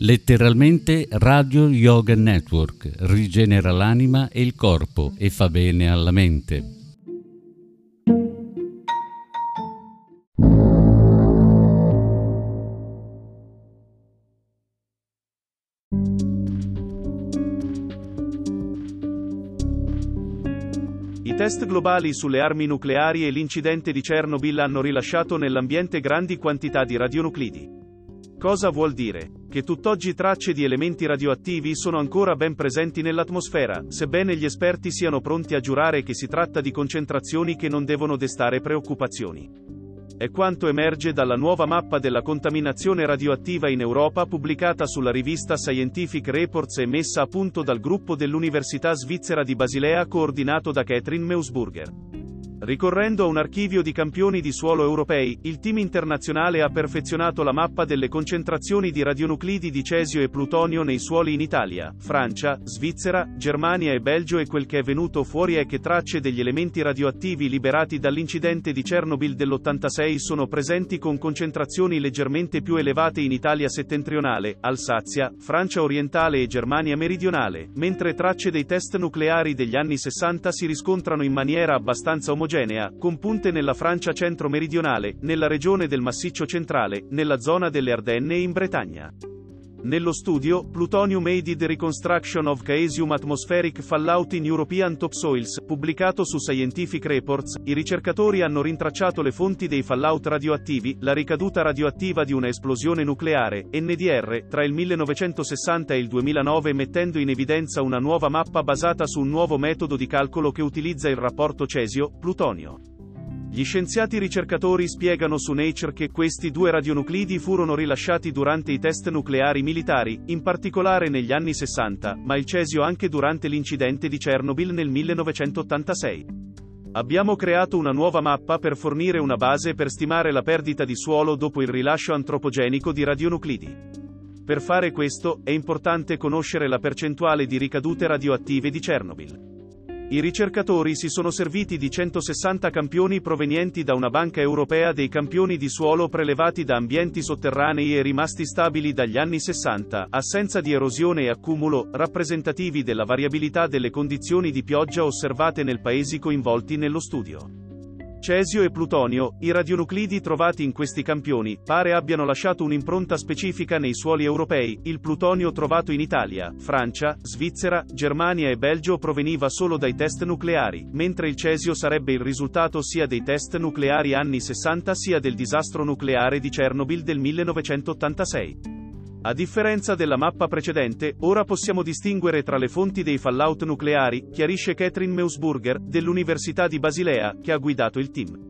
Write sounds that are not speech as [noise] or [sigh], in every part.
Letteralmente Radio Yoga Network rigenera l'anima e il corpo e fa bene alla mente. Test globali sulle armi nucleari e l'incidente di Chernobyl hanno rilasciato nell'ambiente grandi quantità di radionuclidi. Cosa vuol dire? Che tutt'oggi tracce di elementi radioattivi sono ancora ben presenti nell'atmosfera, sebbene gli esperti siano pronti a giurare che si tratta di concentrazioni che non devono destare preoccupazioni. È quanto emerge dalla nuova mappa della contaminazione radioattiva in Europa pubblicata sulla rivista Scientific Reports e messa a punto dal gruppo dell'Università svizzera di Basilea coordinato da Catherine Meusburger. Ricorrendo a un archivio di campioni di suolo europei, il team internazionale ha perfezionato la mappa delle concentrazioni di radionuclidi di cesio e plutonio nei suoli in Italia, Francia, Svizzera, Germania e Belgio e quel che è venuto fuori è che tracce degli elementi radioattivi liberati dall'incidente di Chernobyl dell'86 sono presenti con concentrazioni leggermente più elevate in Italia settentrionale, Alsazia, Francia orientale e Germania meridionale, mentre tracce dei test nucleari degli anni 60 si riscontrano in maniera abbastanza omogenea omogenea, con punte nella Francia centro-meridionale, nella regione del Massiccio centrale, nella zona delle Ardenne e in Bretagna. Nello studio, Plutonium Aided Reconstruction of Caesium Atmospheric Fallout in European Topsoils, pubblicato su Scientific Reports, i ricercatori hanno rintracciato le fonti dei fallout radioattivi, la ricaduta radioattiva di una esplosione nucleare, NDR, tra il 1960 e il 2009 mettendo in evidenza una nuova mappa basata su un nuovo metodo di calcolo che utilizza il rapporto cesio-plutonio. Gli scienziati ricercatori spiegano su Nature che questi due radionuclidi furono rilasciati durante i test nucleari militari, in particolare negli anni 60, ma il cesio anche durante l'incidente di Chernobyl nel 1986. Abbiamo creato una nuova mappa per fornire una base per stimare la perdita di suolo dopo il rilascio antropogenico di radionuclidi. Per fare questo, è importante conoscere la percentuale di ricadute radioattive di Chernobyl. I ricercatori si sono serviti di 160 campioni provenienti da una banca europea dei campioni di suolo prelevati da ambienti sotterranei e rimasti stabili dagli anni 60, assenza di erosione e accumulo, rappresentativi della variabilità delle condizioni di pioggia osservate nel paesi coinvolti nello studio. Cesio e plutonio, i radionuclidi trovati in questi campioni, pare abbiano lasciato un'impronta specifica nei suoli europei, il plutonio trovato in Italia, Francia, Svizzera, Germania e Belgio proveniva solo dai test nucleari, mentre il cesio sarebbe il risultato sia dei test nucleari anni 60 sia del disastro nucleare di Chernobyl del 1986. A differenza della mappa precedente, ora possiamo distinguere tra le fonti dei fallout nucleari, chiarisce Catherine Meusburger, dell'Università di Basilea, che ha guidato il team.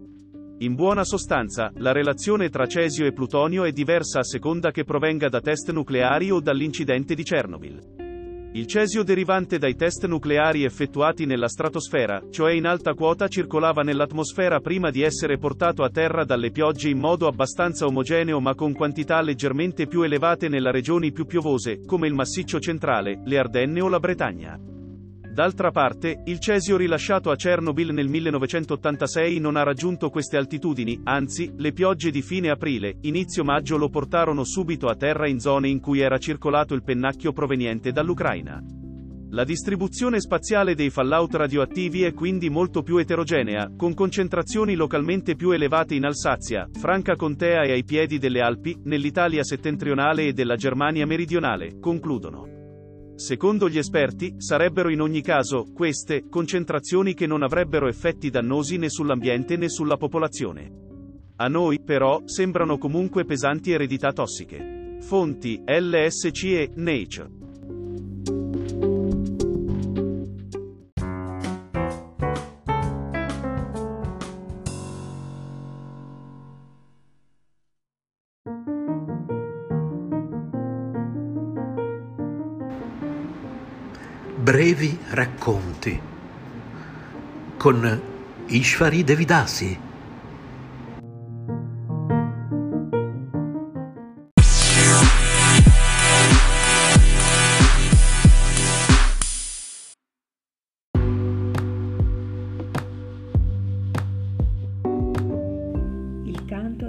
In buona sostanza, la relazione tra cesio e plutonio è diversa a seconda che provenga da test nucleari o dall'incidente di Chernobyl. Il cesio derivante dai test nucleari effettuati nella stratosfera, cioè in alta quota circolava nell'atmosfera prima di essere portato a terra dalle piogge in modo abbastanza omogeneo ma con quantità leggermente più elevate nelle regioni più piovose, come il Massiccio centrale, le Ardenne o la Bretagna. D'altra parte, il cesio rilasciato a Chernobyl nel 1986 non ha raggiunto queste altitudini, anzi, le piogge di fine aprile, inizio maggio lo portarono subito a terra in zone in cui era circolato il pennacchio proveniente dall'Ucraina. La distribuzione spaziale dei fallout radioattivi è quindi molto più eterogenea, con concentrazioni localmente più elevate in Alsazia, Franca Contea e ai piedi delle Alpi, nell'Italia settentrionale e della Germania meridionale, concludono. Secondo gli esperti, sarebbero in ogni caso, queste, concentrazioni che non avrebbero effetti dannosi né sull'ambiente né sulla popolazione. A noi, però, sembrano comunque pesanti eredità tossiche. Fonti, LSC e Nature. Brevi racconti con Ishvari Devidasi.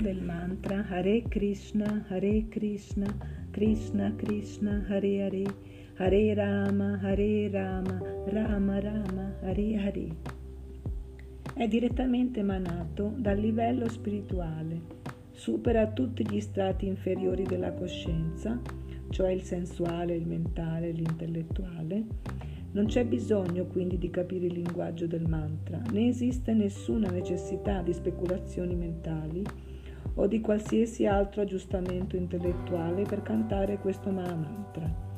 Del mantra Hare Krishna, Hare Krishna, Krishna Krishna, Hare Hare, Hare Rama, Hare Rama, Rama Rama, Hare Hare. È direttamente emanato dal livello spirituale, supera tutti gli strati inferiori della coscienza, cioè il sensuale, il mentale, l'intellettuale, non c'è bisogno quindi di capire il linguaggio del mantra, né esiste nessuna necessità di speculazioni mentali o di qualsiasi altro aggiustamento intellettuale per cantare questo Mahamantra.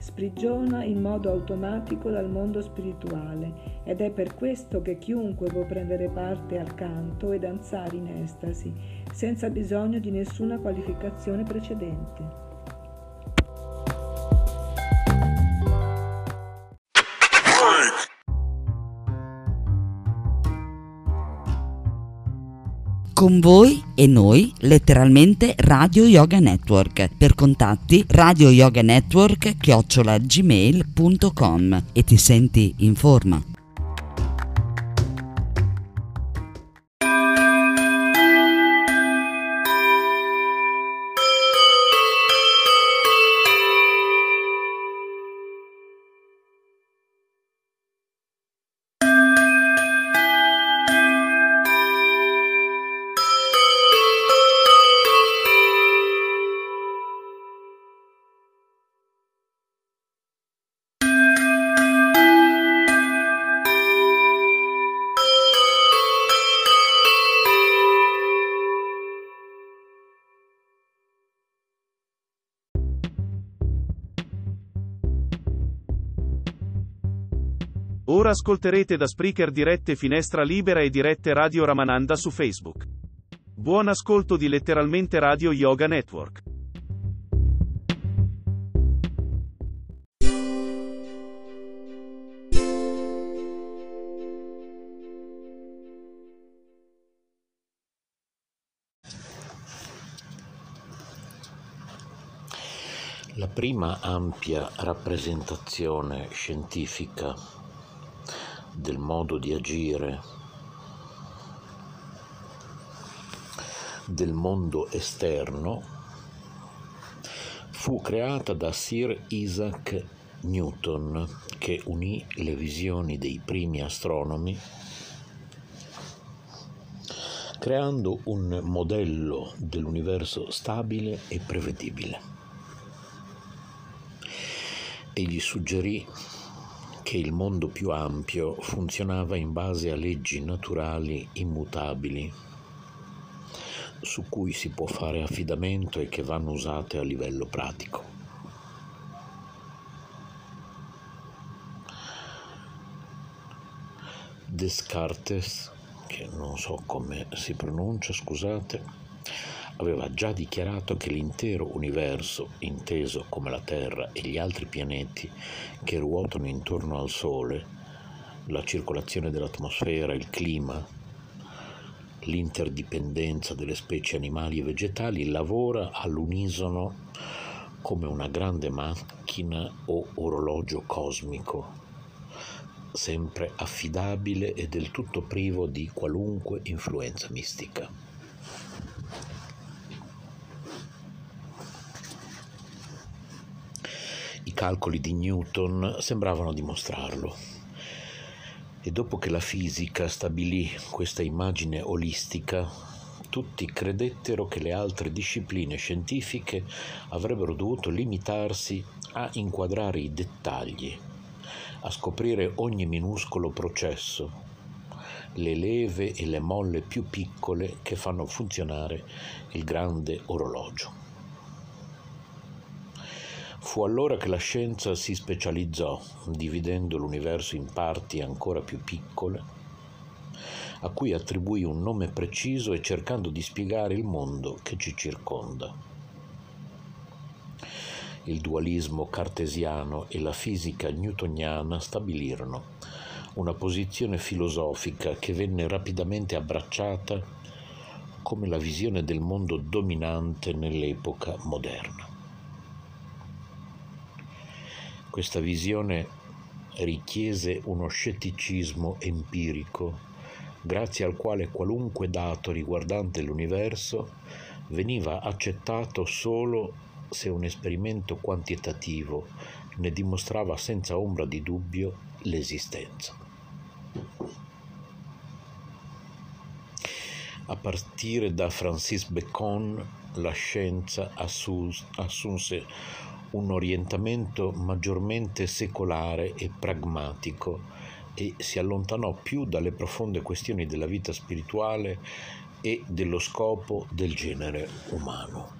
Sprigiona in modo automatico dal mondo spirituale ed è per questo che chiunque può prendere parte al canto e danzare in estasi senza bisogno di nessuna qualificazione precedente. Con voi e noi, letteralmente Radio Yoga Network. Per contatti Radio Yoga Network chiocciolagmail.com e ti senti in forma. Ora ascolterete da Spreaker dirette Finestra Libera e dirette Radio Ramananda su Facebook. Buon ascolto di letteralmente Radio Yoga Network. La prima ampia rappresentazione scientifica del modo di agire del mondo esterno fu creata da Sir Isaac Newton che unì le visioni dei primi astronomi creando un modello dell'universo stabile e prevedibile. Egli suggerì che il mondo più ampio funzionava in base a leggi naturali immutabili su cui si può fare affidamento e che vanno usate a livello pratico. Descartes, che non so come si pronuncia, scusate, aveva già dichiarato che l'intero universo, inteso come la Terra e gli altri pianeti che ruotano intorno al Sole, la circolazione dell'atmosfera, il clima, l'interdipendenza delle specie animali e vegetali, lavora all'unisono come una grande macchina o orologio cosmico, sempre affidabile e del tutto privo di qualunque influenza mistica. Calcoli di Newton sembravano dimostrarlo. E dopo che la fisica stabilì questa immagine olistica, tutti credettero che le altre discipline scientifiche avrebbero dovuto limitarsi a inquadrare i dettagli, a scoprire ogni minuscolo processo, le leve e le molle più piccole che fanno funzionare il grande orologio. Fu allora che la scienza si specializzò, dividendo l'universo in parti ancora più piccole, a cui attribuì un nome preciso e cercando di spiegare il mondo che ci circonda. Il dualismo cartesiano e la fisica newtoniana stabilirono una posizione filosofica che venne rapidamente abbracciata come la visione del mondo dominante nell'epoca moderna. Questa visione richiese uno scetticismo empirico, grazie al quale qualunque dato riguardante l'universo veniva accettato solo se un esperimento quantitativo ne dimostrava senza ombra di dubbio l'esistenza. A partire da Francis Bacon la scienza assunse un orientamento maggiormente secolare e pragmatico e si allontanò più dalle profonde questioni della vita spirituale e dello scopo del genere umano.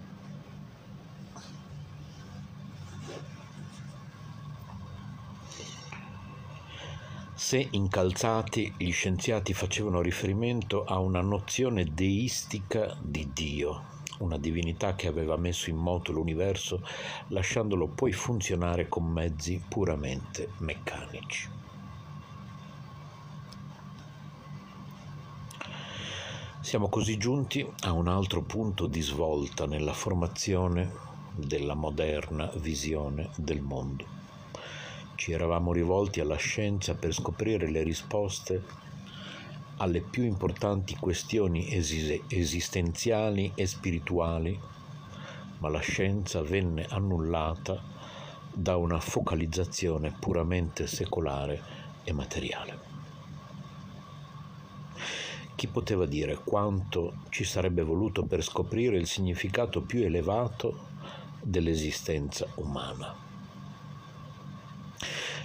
Se incalzati gli scienziati facevano riferimento a una nozione deistica di Dio, una divinità che aveva messo in moto l'universo lasciandolo poi funzionare con mezzi puramente meccanici. Siamo così giunti a un altro punto di svolta nella formazione della moderna visione del mondo. Ci eravamo rivolti alla scienza per scoprire le risposte alle più importanti questioni esistenziali e spirituali, ma la scienza venne annullata da una focalizzazione puramente secolare e materiale. Chi poteva dire quanto ci sarebbe voluto per scoprire il significato più elevato dell'esistenza umana?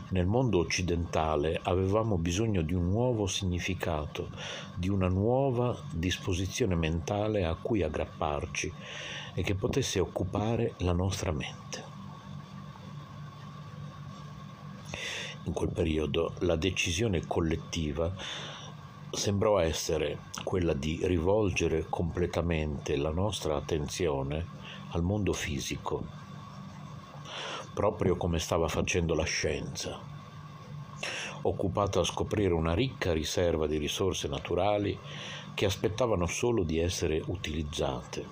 Nel mondo occidentale avevamo bisogno di un nuovo significato, di una nuova disposizione mentale a cui aggrapparci e che potesse occupare la nostra mente. In quel periodo la decisione collettiva sembrò essere quella di rivolgere completamente la nostra attenzione al mondo fisico, proprio come stava facendo la scienza, occupata a scoprire una ricca riserva di risorse naturali che aspettavano solo di essere utilizzate,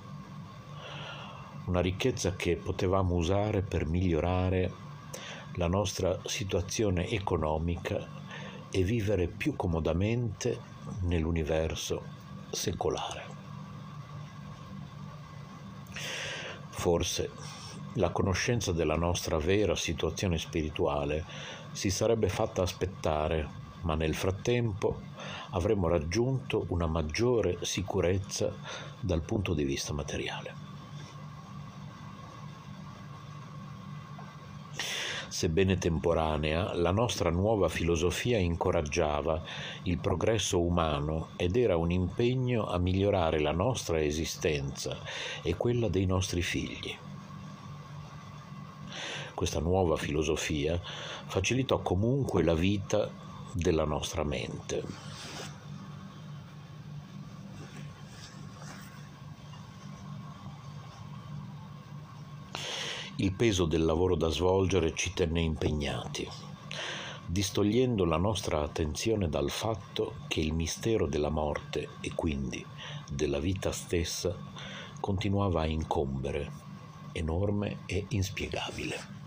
una ricchezza che potevamo usare per migliorare la nostra situazione economica e vivere più comodamente nell'universo secolare. Forse la conoscenza della nostra vera situazione spirituale si sarebbe fatta aspettare, ma nel frattempo avremmo raggiunto una maggiore sicurezza dal punto di vista materiale. sebbene temporanea, la nostra nuova filosofia incoraggiava il progresso umano ed era un impegno a migliorare la nostra esistenza e quella dei nostri figli. Questa nuova filosofia facilitò comunque la vita della nostra mente. Il peso del lavoro da svolgere ci tenne impegnati, distogliendo la nostra attenzione dal fatto che il mistero della morte e quindi della vita stessa continuava a incombere, enorme e inspiegabile.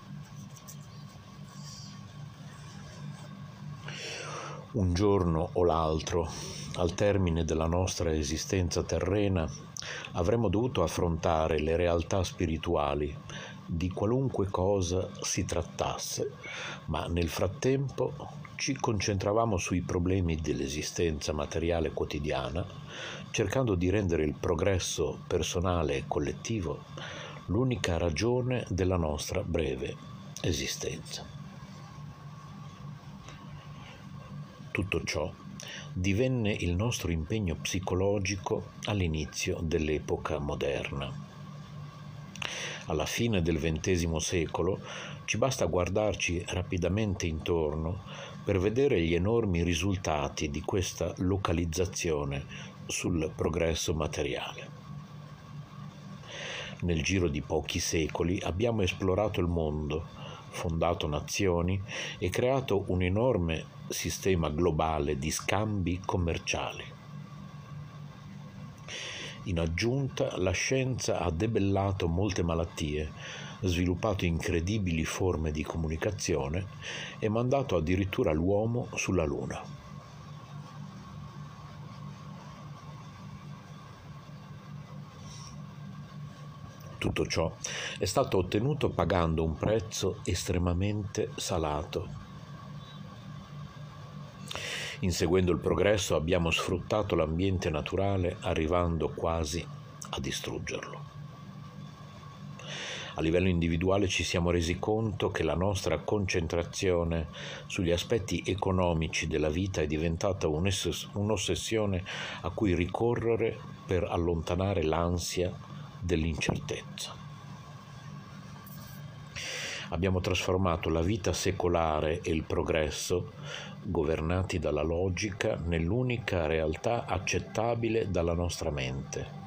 Un giorno o l'altro, al termine della nostra esistenza terrena, avremmo dovuto affrontare le realtà spirituali di qualunque cosa si trattasse, ma nel frattempo ci concentravamo sui problemi dell'esistenza materiale quotidiana, cercando di rendere il progresso personale e collettivo l'unica ragione della nostra breve esistenza. Tutto ciò divenne il nostro impegno psicologico all'inizio dell'epoca moderna alla fine del XX secolo, ci basta guardarci rapidamente intorno per vedere gli enormi risultati di questa localizzazione sul progresso materiale. Nel giro di pochi secoli abbiamo esplorato il mondo, fondato nazioni e creato un enorme sistema globale di scambi commerciali. In aggiunta, la scienza ha debellato molte malattie, sviluppato incredibili forme di comunicazione e mandato addirittura l'uomo sulla Luna. Tutto ciò è stato ottenuto pagando un prezzo estremamente salato. Inseguendo il progresso abbiamo sfruttato l'ambiente naturale arrivando quasi a distruggerlo. A livello individuale ci siamo resi conto che la nostra concentrazione sugli aspetti economici della vita è diventata un'ossessione a cui ricorrere per allontanare l'ansia dell'incertezza. Abbiamo trasformato la vita secolare e il progresso, governati dalla logica, nell'unica realtà accettabile dalla nostra mente.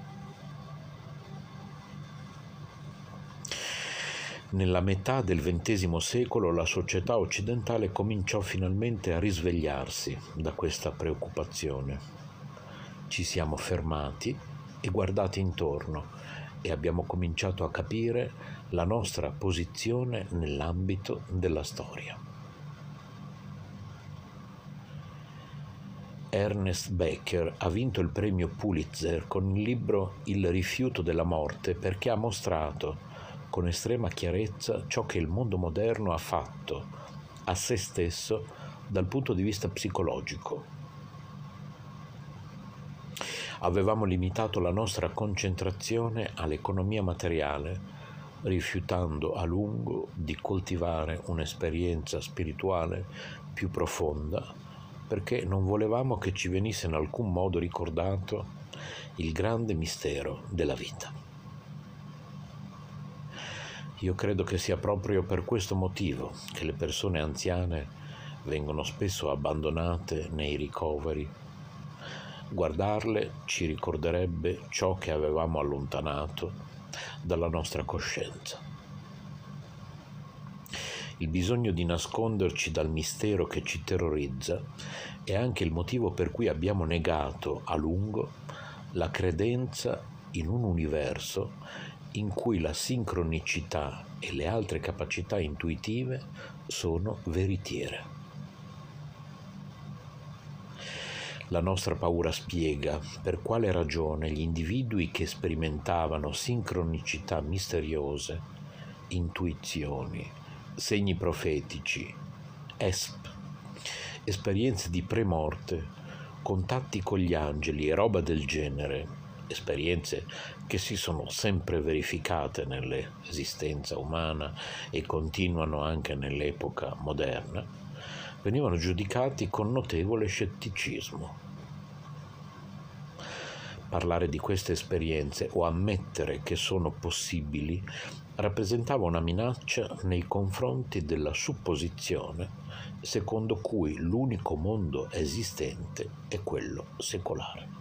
Nella metà del XX secolo la società occidentale cominciò finalmente a risvegliarsi da questa preoccupazione. Ci siamo fermati e guardati intorno e abbiamo cominciato a capire la nostra posizione nell'ambito della storia. Ernest Becker ha vinto il premio Pulitzer con il libro Il rifiuto della morte perché ha mostrato con estrema chiarezza ciò che il mondo moderno ha fatto a se stesso dal punto di vista psicologico avevamo limitato la nostra concentrazione all'economia materiale, rifiutando a lungo di coltivare un'esperienza spirituale più profonda, perché non volevamo che ci venisse in alcun modo ricordato il grande mistero della vita. Io credo che sia proprio per questo motivo che le persone anziane vengono spesso abbandonate nei ricoveri Guardarle ci ricorderebbe ciò che avevamo allontanato dalla nostra coscienza. Il bisogno di nasconderci dal mistero che ci terrorizza è anche il motivo per cui abbiamo negato a lungo la credenza in un universo in cui la sincronicità e le altre capacità intuitive sono veritiere. La nostra paura spiega per quale ragione gli individui che sperimentavano sincronicità misteriose, intuizioni, segni profetici, ESP, esperienze di premorte, contatti con gli angeli e roba del genere, esperienze che si sono sempre verificate nell'esistenza umana e continuano anche nell'epoca moderna, venivano giudicati con notevole scetticismo. Parlare di queste esperienze o ammettere che sono possibili rappresentava una minaccia nei confronti della supposizione secondo cui l'unico mondo esistente è quello secolare.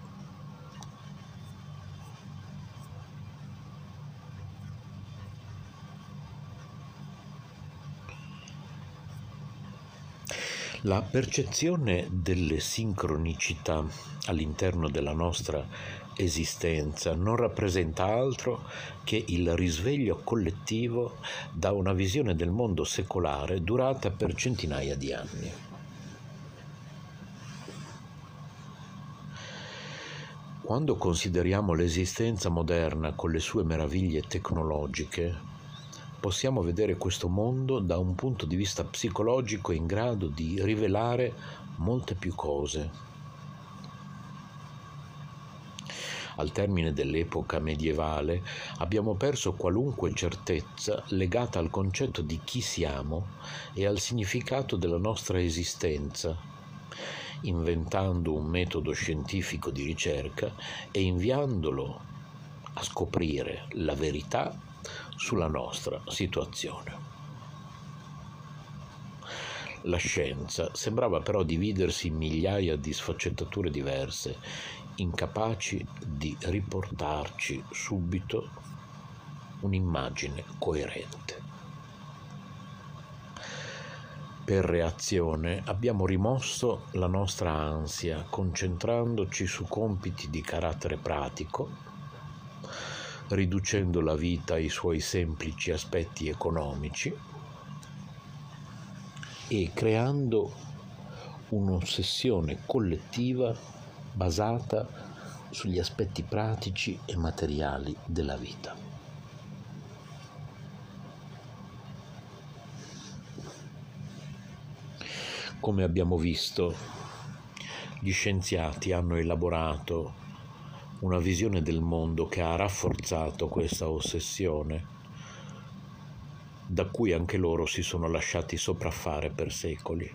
La percezione delle sincronicità all'interno della nostra esistenza non rappresenta altro che il risveglio collettivo da una visione del mondo secolare durata per centinaia di anni. Quando consideriamo l'esistenza moderna con le sue meraviglie tecnologiche, possiamo vedere questo mondo da un punto di vista psicologico in grado di rivelare molte più cose. Al termine dell'epoca medievale abbiamo perso qualunque certezza legata al concetto di chi siamo e al significato della nostra esistenza, inventando un metodo scientifico di ricerca e inviandolo a scoprire la verità sulla nostra situazione. La scienza sembrava però dividersi in migliaia di sfaccettature diverse, incapaci di riportarci subito un'immagine coerente. Per reazione abbiamo rimosso la nostra ansia concentrandoci su compiti di carattere pratico riducendo la vita ai suoi semplici aspetti economici e creando un'ossessione collettiva basata sugli aspetti pratici e materiali della vita. Come abbiamo visto, gli scienziati hanno elaborato una visione del mondo che ha rafforzato questa ossessione, da cui anche loro si sono lasciati sopraffare per secoli.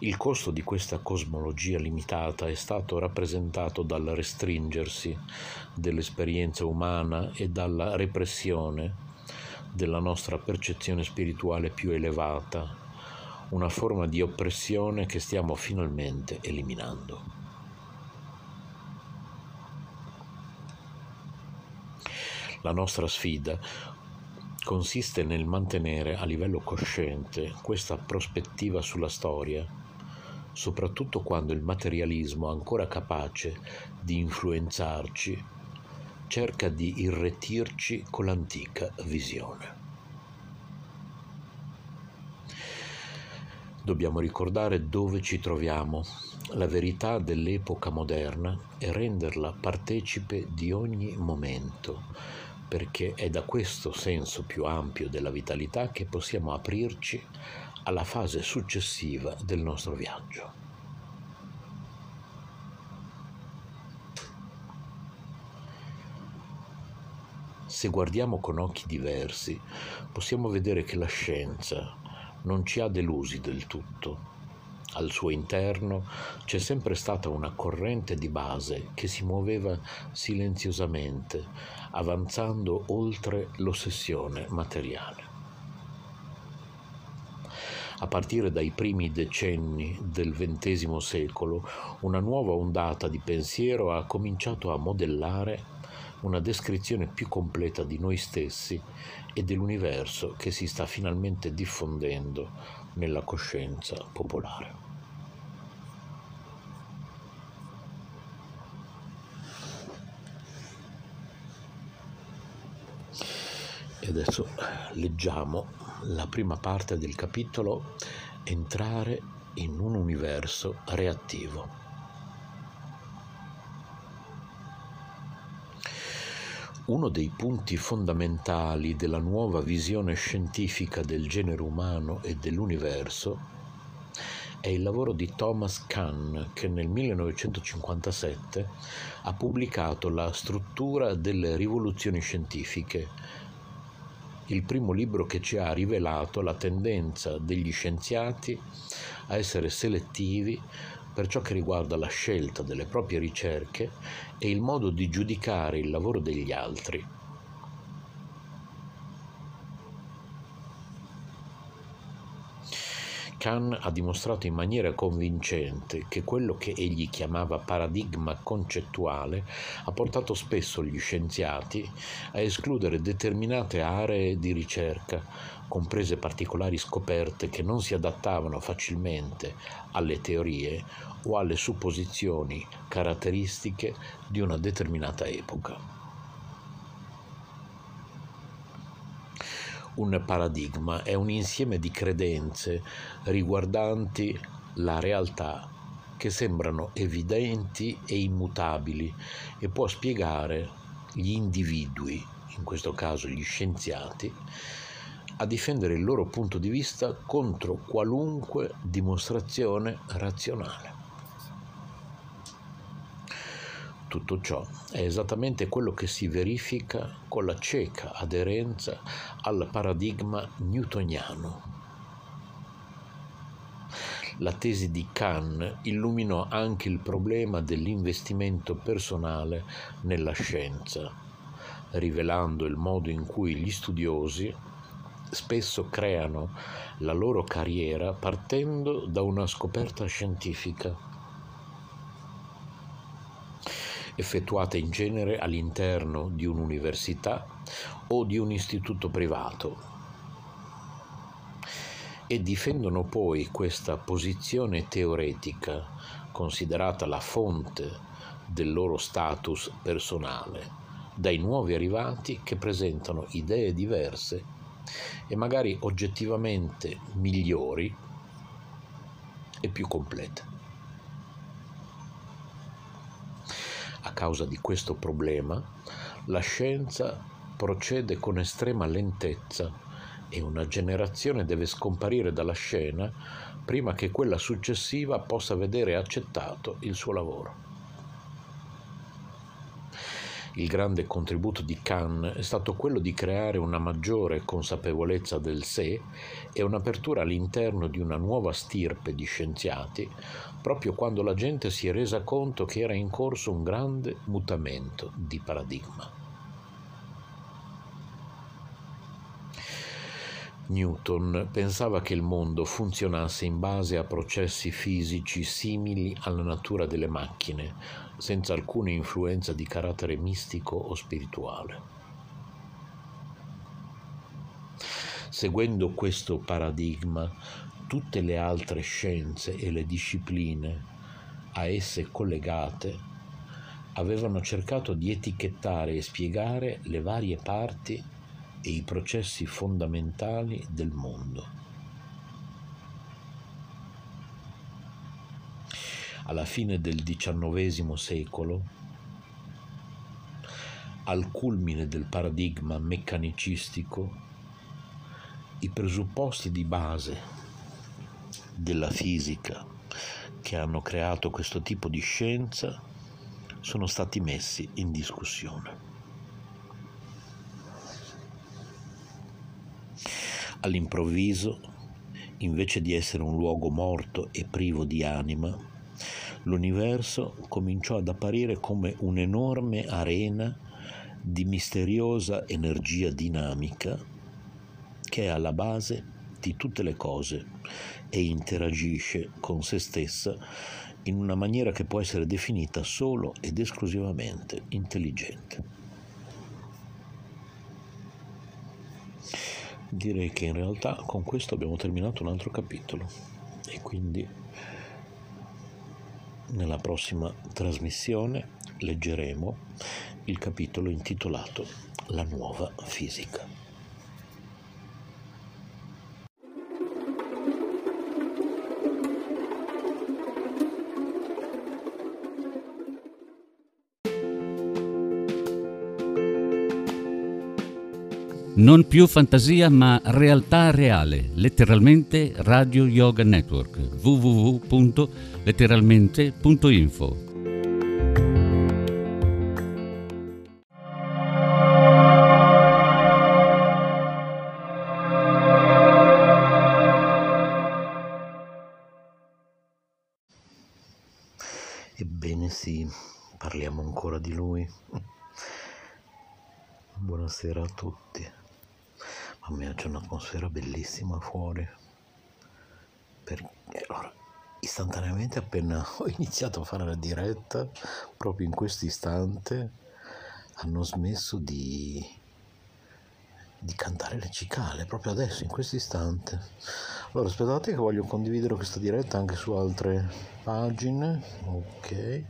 Il costo di questa cosmologia limitata è stato rappresentato dal restringersi dell'esperienza umana e dalla repressione della nostra percezione spirituale più elevata, una forma di oppressione che stiamo finalmente eliminando. La nostra sfida consiste nel mantenere a livello cosciente questa prospettiva sulla storia, soprattutto quando il materialismo ancora capace di influenzarci cerca di irretirci con l'antica visione. Dobbiamo ricordare dove ci troviamo, la verità dell'epoca moderna e renderla partecipe di ogni momento, perché è da questo senso più ampio della vitalità che possiamo aprirci alla fase successiva del nostro viaggio. Se guardiamo con occhi diversi, possiamo vedere che la scienza non ci ha delusi del tutto. Al suo interno c'è sempre stata una corrente di base che si muoveva silenziosamente, avanzando oltre l'ossessione materiale. A partire dai primi decenni del XX secolo, una nuova ondata di pensiero ha cominciato a modellare una descrizione più completa di noi stessi e dell'universo che si sta finalmente diffondendo nella coscienza popolare. E adesso leggiamo la prima parte del capitolo Entrare in un universo reattivo. Uno dei punti fondamentali della nuova visione scientifica del genere umano e dell'universo è il lavoro di Thomas Kahn che nel 1957 ha pubblicato La struttura delle rivoluzioni scientifiche, il primo libro che ci ha rivelato la tendenza degli scienziati a essere selettivi per ciò che riguarda la scelta delle proprie ricerche e il modo di giudicare il lavoro degli altri. Kahn ha dimostrato in maniera convincente che quello che egli chiamava paradigma concettuale ha portato spesso gli scienziati a escludere determinate aree di ricerca, comprese particolari scoperte che non si adattavano facilmente alle teorie o alle supposizioni caratteristiche di una determinata epoca. Un paradigma è un insieme di credenze riguardanti la realtà che sembrano evidenti e immutabili e può spiegare gli individui, in questo caso gli scienziati, a difendere il loro punto di vista contro qualunque dimostrazione razionale. Tutto ciò è esattamente quello che si verifica con la cieca aderenza al paradigma newtoniano. La tesi di Kahn illuminò anche il problema dell'investimento personale nella scienza, rivelando il modo in cui gli studiosi spesso creano la loro carriera partendo da una scoperta scientifica effettuate in genere all'interno di un'università o di un istituto privato e difendono poi questa posizione teoretica, considerata la fonte del loro status personale, dai nuovi arrivati che presentano idee diverse e magari oggettivamente migliori e più complete. Causa di questo problema, la scienza procede con estrema lentezza e una generazione deve scomparire dalla scena prima che quella successiva possa vedere accettato il suo lavoro. Il grande contributo di Khan è stato quello di creare una maggiore consapevolezza del sé e un'apertura all'interno di una nuova stirpe di scienziati, proprio quando la gente si è resa conto che era in corso un grande mutamento di paradigma. Newton pensava che il mondo funzionasse in base a processi fisici simili alla natura delle macchine, senza alcuna influenza di carattere mistico o spirituale. Seguendo questo paradigma, tutte le altre scienze e le discipline a esse collegate avevano cercato di etichettare e spiegare le varie parti e i processi fondamentali del mondo. Alla fine del XIX secolo, al culmine del paradigma meccanicistico, i presupposti di base della fisica che hanno creato questo tipo di scienza sono stati messi in discussione. All'improvviso, invece di essere un luogo morto e privo di anima, l'universo cominciò ad apparire come un'enorme arena di misteriosa energia dinamica che è alla base di tutte le cose e interagisce con se stessa in una maniera che può essere definita solo ed esclusivamente intelligente. direi che in realtà con questo abbiamo terminato un altro capitolo e quindi nella prossima trasmissione leggeremo il capitolo intitolato La nuova fisica. Non più fantasia ma realtà reale, letteralmente Radio Yoga Network, www.letteralmente.info. Ebbene sì, parliamo ancora di lui. Buonasera a tutti. Mamma mia, c'è un'atmosfera bellissima fuori. Perché allora, istantaneamente appena [laughs] ho iniziato a fare la diretta, proprio in questo istante, hanno smesso di, di cantare le cicale, proprio adesso, in questo istante. Allora, aspettate che voglio condividere questa diretta anche su altre pagine. Ok,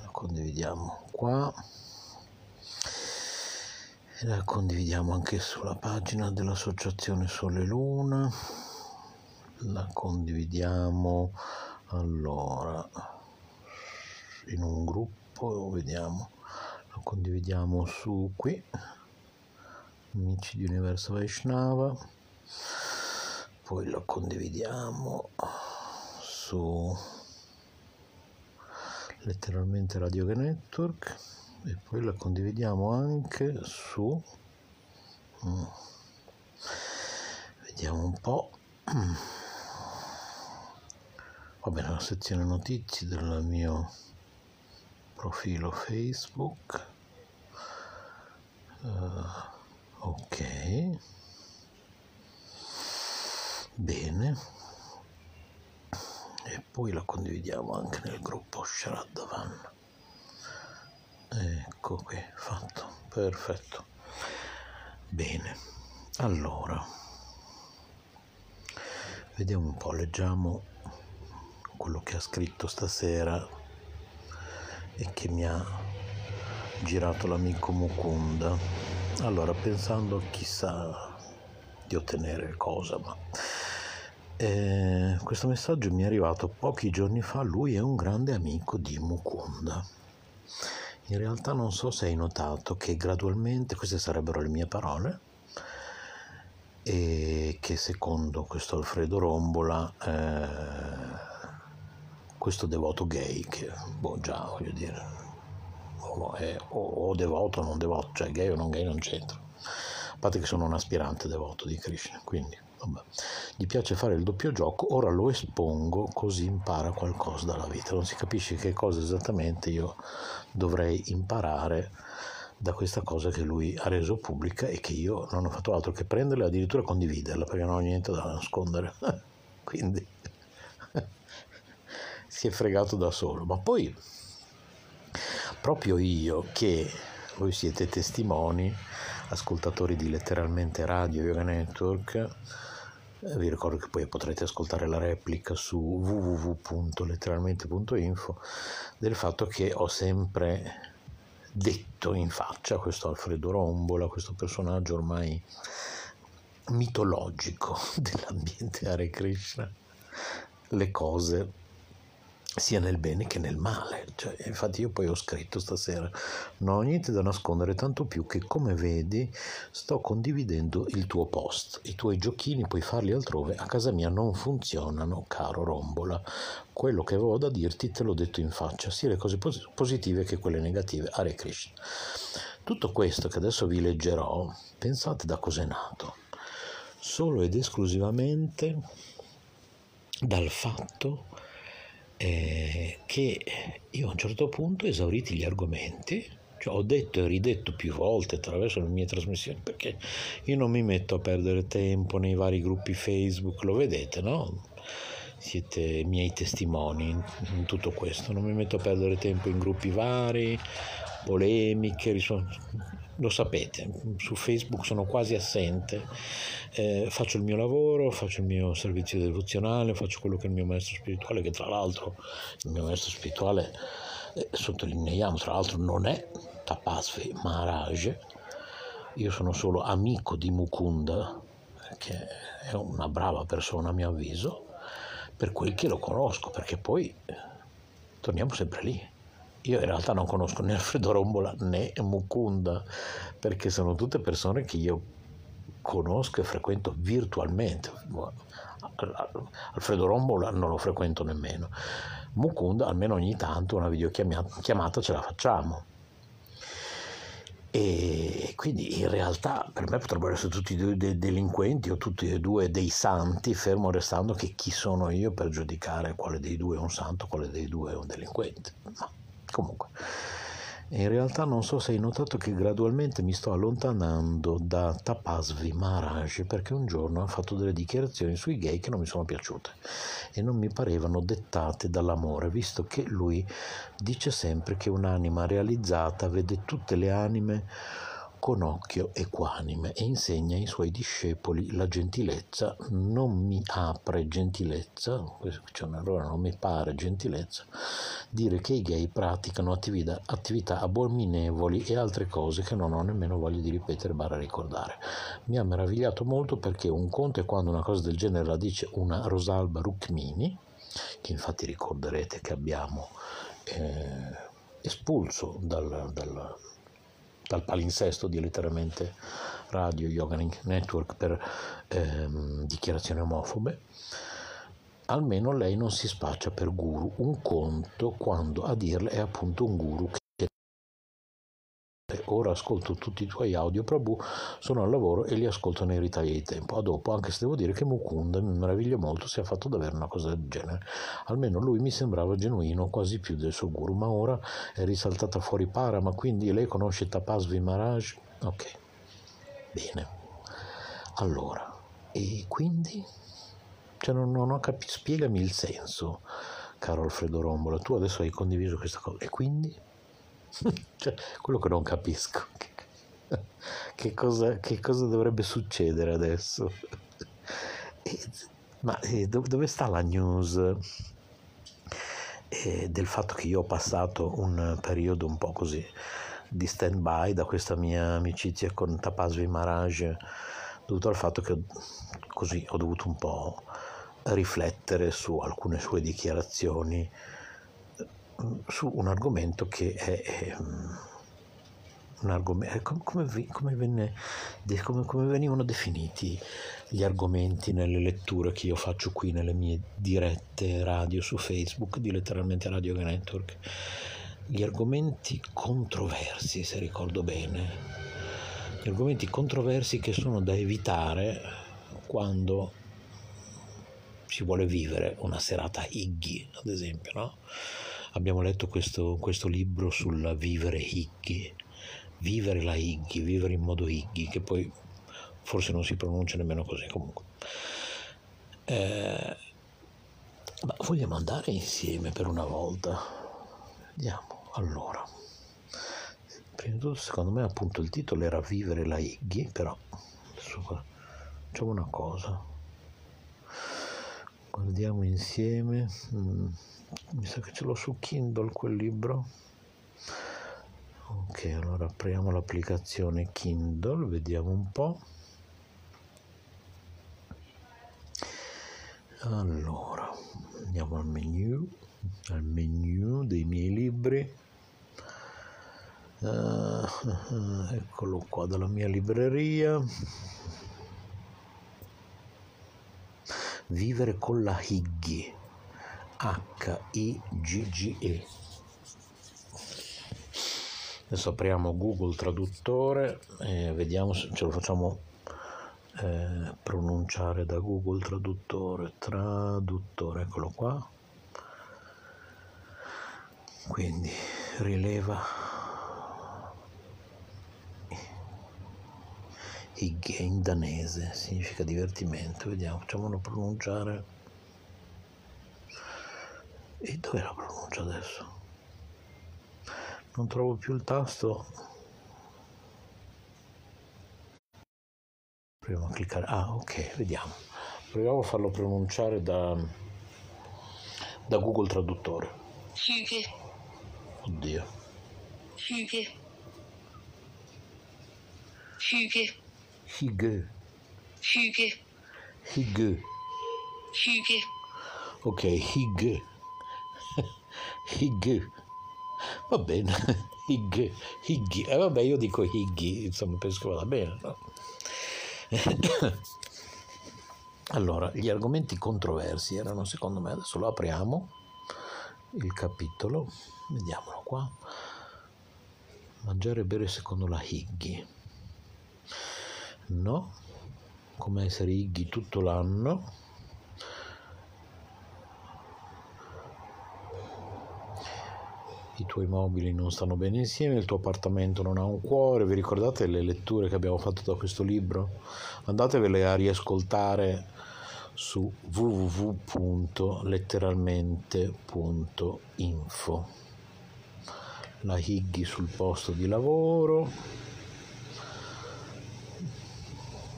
la condividiamo qua e la condividiamo anche sulla pagina dell'associazione Sole Luna. La condividiamo allora in un gruppo vediamo. La condividiamo su qui. Amici di Universo Vaishnava. Poi la condividiamo su letteralmente Radio Network e poi la condividiamo anche su mm. vediamo un po' va bene la sezione notizie del mio profilo facebook. Uh, ok. Bene. E poi la condividiamo anche nel gruppo Sharadavan ecco qui fatto perfetto. Bene allora vediamo un po' leggiamo quello che ha scritto stasera e che mi ha girato l'amico Mukunda. Allora pensando chissà di ottenere cosa ma eh, questo messaggio mi è arrivato pochi giorni fa. Lui è un grande amico di Mukunda in realtà non so se hai notato che gradualmente, queste sarebbero le mie parole, e che secondo questo Alfredo Rombola eh, questo devoto gay che boh già voglio dire o, è, o, o devoto o non devoto cioè gay o non gay non c'entra. A parte che sono un aspirante devoto di Krishna quindi vabbè. gli piace fare il doppio gioco ora lo espongo così impara qualcosa dalla vita non si capisce che cosa esattamente io dovrei imparare da questa cosa che lui ha reso pubblica e che io non ho fatto altro che prenderla e addirittura condividerla perché non ho niente da nascondere. [laughs] Quindi [laughs] si è fregato da solo. Ma poi proprio io che voi siete testimoni, ascoltatori di letteralmente Radio Yoga Network, eh, vi ricordo che poi potrete ascoltare la replica su www.letteralmente.info del fatto che ho sempre detto in faccia a questo Alfredo Rombola, questo personaggio ormai mitologico [laughs] dell'ambiente Hare Krishna, le cose sia nel bene che nel male. Cioè, infatti io poi ho scritto stasera, non ho niente da nascondere, tanto più che come vedi sto condividendo il tuo post. I tuoi giochini puoi farli altrove, a casa mia non funzionano, caro Rombola. Quello che avevo da dirti te l'ho detto in faccia, sia le cose positive che quelle negative. Hare Krishna. Tutto questo che adesso vi leggerò, pensate da cos'è nato. Solo ed esclusivamente dal fatto eh, che io a un certo punto, esauriti gli argomenti, cioè ho detto e ridetto più volte attraverso le mie trasmissioni, perché io non mi metto a perdere tempo nei vari gruppi Facebook, lo vedete, no? Siete miei testimoni in tutto questo, non mi metto a perdere tempo in gruppi vari, polemiche, lo sapete, su Facebook sono quasi assente, eh, faccio il mio lavoro, faccio il mio servizio devozionale, faccio quello che il mio maestro spirituale, che tra l'altro il mio maestro spirituale, eh, sottolineiamo, tra l'altro non è Tapasvi Maharaj, io sono solo amico di Mukunda, che è una brava persona a mio avviso, per quel che lo conosco, perché poi eh, torniamo sempre lì io in realtà non conosco né Alfredo Rombola né Mukunda, perché sono tutte persone che io conosco e frequento virtualmente. Alfredo Rombola non lo frequento nemmeno. Mukunda almeno ogni tanto una videochiamata ce la facciamo. E quindi in realtà per me potrebbero essere tutti e due dei delinquenti o tutti e due dei santi, fermo restando che chi sono io per giudicare quale dei due è un santo, quale dei due è un delinquente. No. Comunque, in realtà non so se hai notato che gradualmente mi sto allontanando da Tapasvi Maharaj perché un giorno ha fatto delle dichiarazioni sui gay che non mi sono piaciute e non mi parevano dettate dall'amore, visto che lui dice sempre che un'anima realizzata vede tutte le anime con occhio equanime e insegna ai suoi discepoli la gentilezza, non mi apre gentilezza, c'è un errore, non mi pare gentilezza, dire che i gay praticano attività, attività abominevoli e altre cose che non ho nemmeno voglia di ripetere barra ricordare. Mi ha meravigliato molto perché un conto è quando una cosa del genere la dice una Rosalba Rucmini, che infatti ricorderete che abbiamo eh, espulso dal, dal dal palinsesto di letteralmente Radio Yoga Network per ehm, dichiarazioni omofobe, almeno lei non si spaccia per guru. Un conto quando a dirle è appunto un guru che ora ascolto tutti i tuoi audio Prabhu, sono al lavoro e li ascolto nei ritagli di tempo. A dopo, anche se devo dire che Mukunda mi meraviglia molto se ha fatto davvero una cosa del genere. Almeno lui mi sembrava genuino, quasi più del suo guru, ma ora è risaltata fuori para, ma quindi lei conosce Tapasvi Maharaj? Ok, bene. Allora, e quindi? Cioè non, non ho capito, spiegami il senso, caro Alfredo Rombola, tu adesso hai condiviso questa cosa, e quindi? [laughs] cioè, quello che non capisco. Che cosa, che cosa dovrebbe succedere adesso? E, ma e, dove sta la news e, del fatto che io ho passato un periodo un po' così di stand by da questa mia amicizia con Tapasvi Maharaj dovuto al fatto che così ho dovuto un po' riflettere su alcune sue dichiarazioni su un argomento che è, è, un argomento, come, come, venne, come, come venivano definiti gli argomenti nelle letture che io faccio qui nelle mie dirette radio su Facebook di letteralmente Radio Network. Gli argomenti controversi, se ricordo bene. Gli argomenti controversi che sono da evitare quando si vuole vivere una serata Higgy, ad esempio, no? Abbiamo letto questo, questo libro sul vivere Higgy, vivere la Higgy, vivere in modo Higgy, che poi forse non si pronuncia nemmeno così comunque. Eh, ma vogliamo andare insieme per una volta? Andiamo, allora. Prima di tutto, secondo me, appunto, il titolo era Vivere la Higgy, però facciamo una cosa. Guardiamo insieme. Mm, mi sa che ce l'ho su Kindle quel libro. Ok, allora apriamo l'applicazione Kindle, vediamo un po'. Allora, andiamo al menu, al menu dei miei libri. Uh, eccolo qua dalla mia libreria. Vivere con la Higgy. H-I-G-G-E. Adesso apriamo Google Traduttore e vediamo se ce lo facciamo eh, pronunciare da Google Traduttore, traduttore, eccolo qua. Quindi rileva Higge in danese, significa divertimento, vediamo, facciamolo pronunciare. E dov'è la pronuncia adesso? Non trovo più il tasto. Proviamo a cliccare. Ah ok vediamo. Proviamo a farlo pronunciare da, da Google Traduttore. Hygge oddio. Hygge Hygge Hygge Hygge Hygge Hygge ok Hygge Hygge va bene [laughs] Higgy Higgy eh vabbè io dico Higgy insomma penso che vada bene no? [coughs] allora, gli argomenti controversi erano secondo me, adesso lo apriamo, il capitolo, vediamolo qua, mangiare e bere secondo la Higgy. No, come essere Higgy tutto l'anno, i tuoi mobili non stanno bene insieme, il tuo appartamento non ha un cuore, vi ricordate le letture che abbiamo fatto da questo libro? Andatevele a riascoltare su www.letteralmente.info. La Higgy sul posto di lavoro.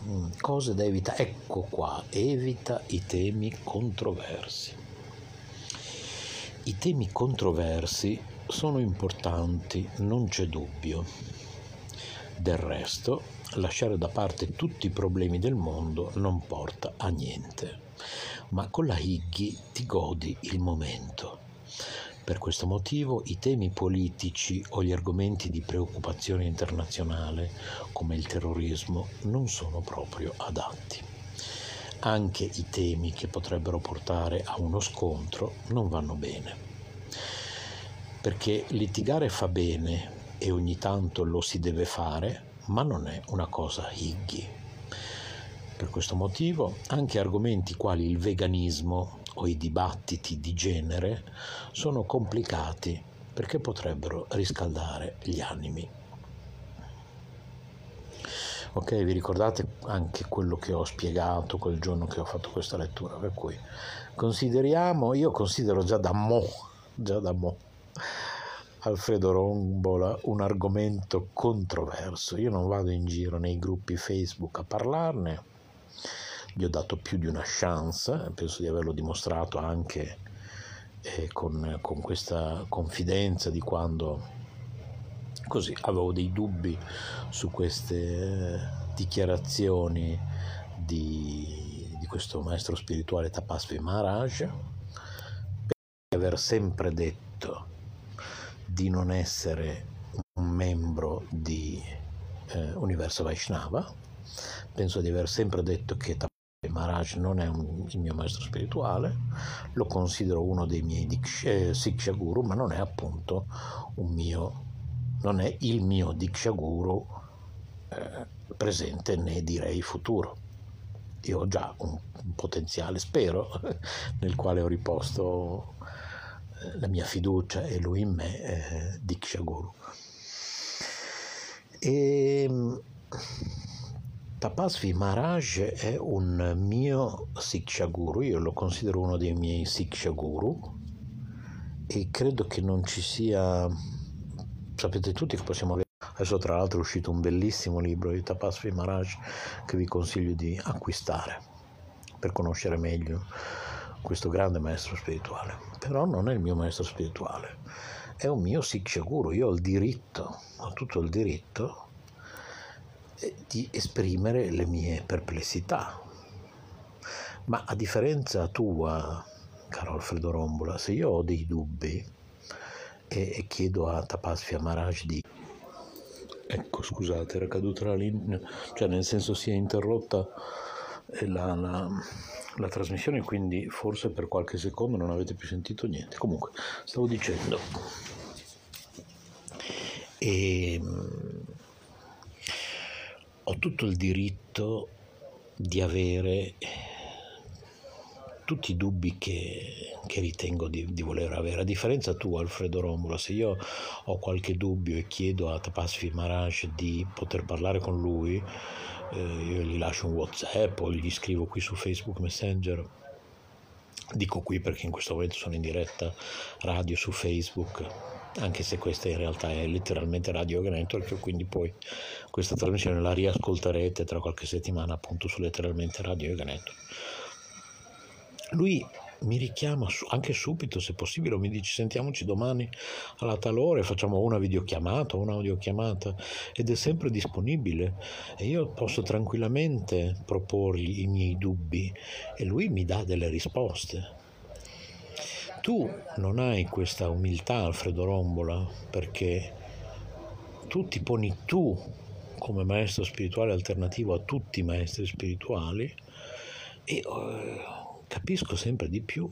Mm, cose da evitare. Ecco qua, evita i temi controversi. I temi controversi sono importanti, non c'è dubbio. Del resto, lasciare da parte tutti i problemi del mondo non porta a niente. Ma con la Higgy ti godi il momento. Per questo motivo i temi politici o gli argomenti di preoccupazione internazionale, come il terrorismo, non sono proprio adatti. Anche i temi che potrebbero portare a uno scontro non vanno bene perché litigare fa bene e ogni tanto lo si deve fare, ma non è una cosa higgy. Per questo motivo anche argomenti quali il veganismo o i dibattiti di genere sono complicati perché potrebbero riscaldare gli animi. Ok, vi ricordate anche quello che ho spiegato quel giorno che ho fatto questa lettura, per cui consideriamo, io considero già da mo, già da mo Alfredo Rombola un argomento controverso. Io non vado in giro nei gruppi Facebook a parlarne, gli ho dato più di una chance, penso di averlo dimostrato anche eh, con, con questa confidenza di quando così avevo dei dubbi su queste eh, dichiarazioni di, di, questo maestro spirituale Tapasvi Maharaj per aver sempre detto di non essere un membro di eh, Universo Vaishnava, penso di aver sempre detto che Maharaj non è un, il mio maestro spirituale, lo considero uno dei miei eh, Siksha Guru, ma non è appunto un mio, non è il mio Diksha Guru eh, presente né direi futuro. Io ho già un, un potenziale, spero, [laughs] nel quale ho riposto la mia fiducia e lui in me, eh, Diksha Guru. E, ehm, Tapasvi Maharaj è un mio Siksha Guru, io lo considero uno dei miei Siksha Guru e credo che non ci sia, sapete tutti che possiamo avere, adesso tra l'altro è uscito un bellissimo libro di Tapasvi Maharaj che vi consiglio di acquistare per conoscere meglio questo grande maestro spirituale, però non è il mio maestro spirituale, è un mio Siksha Guru, io ho il diritto, ho tutto il diritto di esprimere le mie perplessità. Ma a differenza tua, caro Alfredo Rombola, se io ho dei dubbi e, e chiedo a Tapasvia Maharaj di... Ecco, scusate, era caduta la linea, cioè nel senso si è interrotta eh, la, la, la trasmissione, quindi forse per qualche secondo non avete più sentito niente. Comunque, stavo dicendo... E, ehm, ho tutto il diritto di avere tutti i dubbi che, che ritengo di, di, voler avere. A differenza tu, Alfredo Romulo, se io ho qualche dubbio e chiedo a Tapasvi Maharaj di poter parlare con lui, eh, io gli lascio un WhatsApp o gli scrivo qui su Facebook Messenger. Dico qui perché in questo momento sono in diretta radio su Facebook anche se questa in realtà è letteralmente Radio Network, quindi poi questa trasmissione la riascolterete tra qualche settimana appunto su letteralmente Radio Network. Lui mi richiama anche subito se possibile, mi dice sentiamoci domani alla tal ora e facciamo una videochiamata o un'audiochiamata ed è sempre disponibile. E io posso tranquillamente proporgli i miei dubbi e lui mi dà delle risposte. Tu non hai questa umiltà, Alfredo Rombola, perché tu ti poni tu come maestro spirituale alternativo a tutti i maestri spirituali e uh, capisco sempre di più